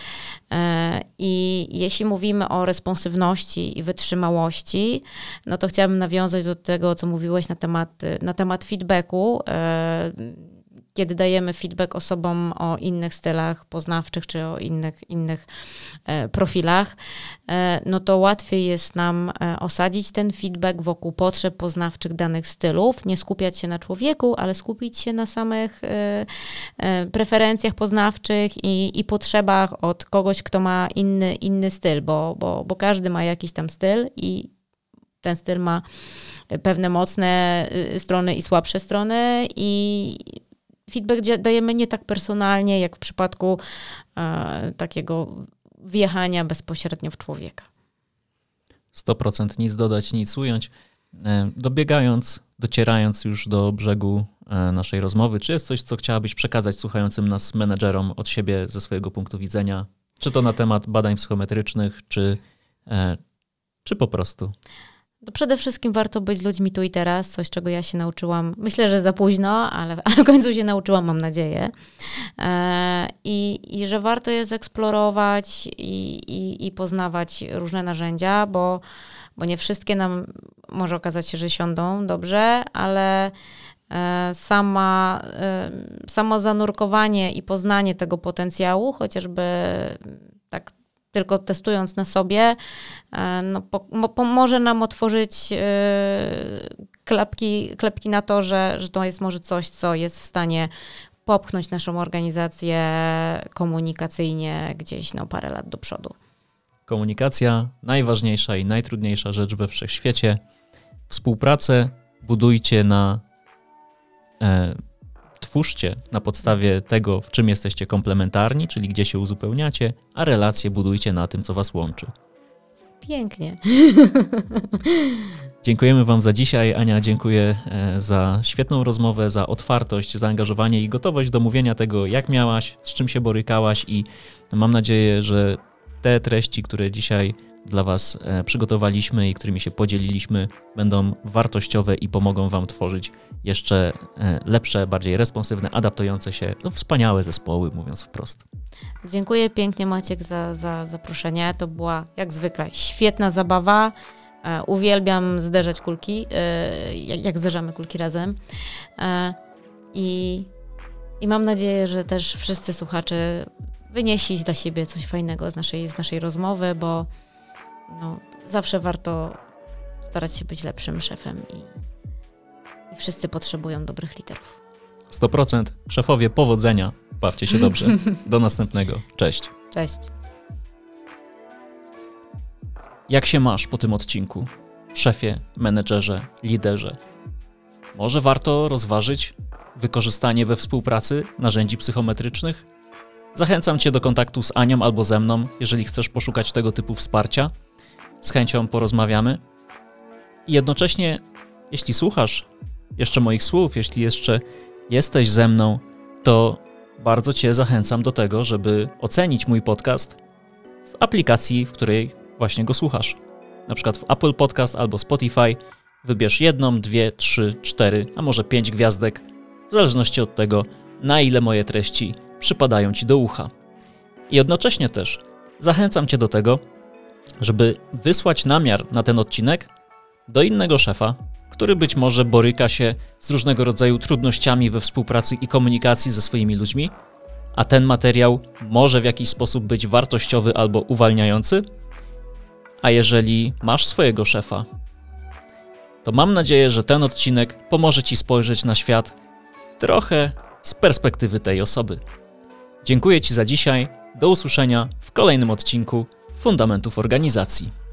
E, I jeśli mówimy o responsywności i wytrzymałości, no to chciałabym nawiązać do tego, co mówiłeś na temat, na temat feedbacku kiedy dajemy feedback osobom o innych stylach poznawczych czy o innych, innych e, profilach, e, no to łatwiej jest nam e, osadzić ten feedback wokół potrzeb poznawczych danych stylów, nie skupiać się na człowieku, ale skupić się na samych preferencjach poznawczych i, i potrzebach od kogoś, kto ma inny, inny styl, bo, bo, bo każdy ma jakiś tam styl i ten styl ma pewne mocne strony i słabsze strony i feedback dajemy nie tak personalnie, jak w przypadku e, takiego wjechania bezpośrednio w człowieka. 100% nic dodać, nic ująć. E, dobiegając, docierając już do brzegu e, naszej rozmowy, czy jest coś, co chciałabyś przekazać słuchającym nas menedżerom od siebie ze swojego punktu widzenia? Czy to na temat badań psychometrycznych, czy, e, czy po prostu? To przede wszystkim warto być ludźmi tu i teraz, coś czego ja się nauczyłam, myślę, że za późno, ale, [LAUGHS] ale w końcu się nauczyłam, mam nadzieję. E, i, I że warto jest eksplorować i, i, i poznawać różne narzędzia, bo, bo nie wszystkie nam może okazać się, że siądą dobrze, ale e, sama, e, samo zanurkowanie i poznanie tego potencjału, chociażby tak tylko testując na sobie, e, no, po, pomoże nam otworzyć e, klapki, na to, że, że to jest może coś, co jest w stanie popchnąć naszą organizację komunikacyjnie gdzieś no, parę lat do przodu. Komunikacja najważniejsza i najtrudniejsza rzecz we wszechświecie. Współpracę budujcie na e, twórzcie na podstawie tego, w czym jesteście komplementarni, czyli gdzie się uzupełniacie, a relacje budujcie na tym, co was łączy. Pięknie. [LAUGHS] Dziękujemy Wam za dzisiaj. Ania, dziękuję e, za świetną rozmowę, za otwartość, zaangażowanie i gotowość do mówienia tego, jak miałaś, z czym się borykałaś, i mam nadzieję, że te treści, które dzisiaj dla Was e, przygotowaliśmy i którymi się podzieliliśmy, będą wartościowe i pomogą Wam tworzyć jeszcze e, lepsze, bardziej responsywne, adaptujące się, no, wspaniałe zespoły, mówiąc wprost. Dziękuję pięknie Maciek za, za zaproszenie. To była jak zwykle świetna zabawa. E, uwielbiam zderzać kulki, jak zderzamy kulki razem. I, I mam nadzieję, że też wszyscy słuchacze wynieśli dla siebie coś fajnego z naszej, z naszej rozmowy, bo no, zawsze warto starać się być lepszym szefem i, i wszyscy potrzebują dobrych liderów. 100%. Szefowie, powodzenia. Bawcie się dobrze. [LAUGHS] Do następnego. Cześć. Cześć. Jak się masz po tym odcinku? szefie, menedżerze, liderze. Może warto rozważyć wykorzystanie we współpracy narzędzi psychometrycznych? Zachęcam Cię do kontaktu z Anią albo ze mną, jeżeli chcesz poszukać tego typu wsparcia. Z chęcią porozmawiamy. I jednocześnie, jeśli słuchasz jeszcze moich słów, jeśli jeszcze jesteś ze mną, to bardzo Cię zachęcam do tego, żeby ocenić mój podcast w aplikacji, w której właśnie go słuchasz. Na przykład w Apple Podcast albo Spotify. Wybierz jedną, dwie, trzy, cztery, a może pięć gwiazdek, w zależności od tego, na ile moje treści przypadają Ci do ucha. I jednocześnie też zachęcam Cię do tego, żeby wysłać namiar na ten odcinek do innego szefa, który być może boryka się z różnego rodzaju trudnościami we współpracy i komunikacji ze swoimi ludźmi, a ten materiał może w jakiś sposób być wartościowy albo uwalniający. A jeżeli masz swojego szefa, to mam nadzieję, że ten odcinek pomoże Ci spojrzeć na świat trochę z perspektywy tej osoby. Dziękuję Ci za dzisiaj. Do usłyszenia w kolejnym odcinku Fundamentów Organizacji.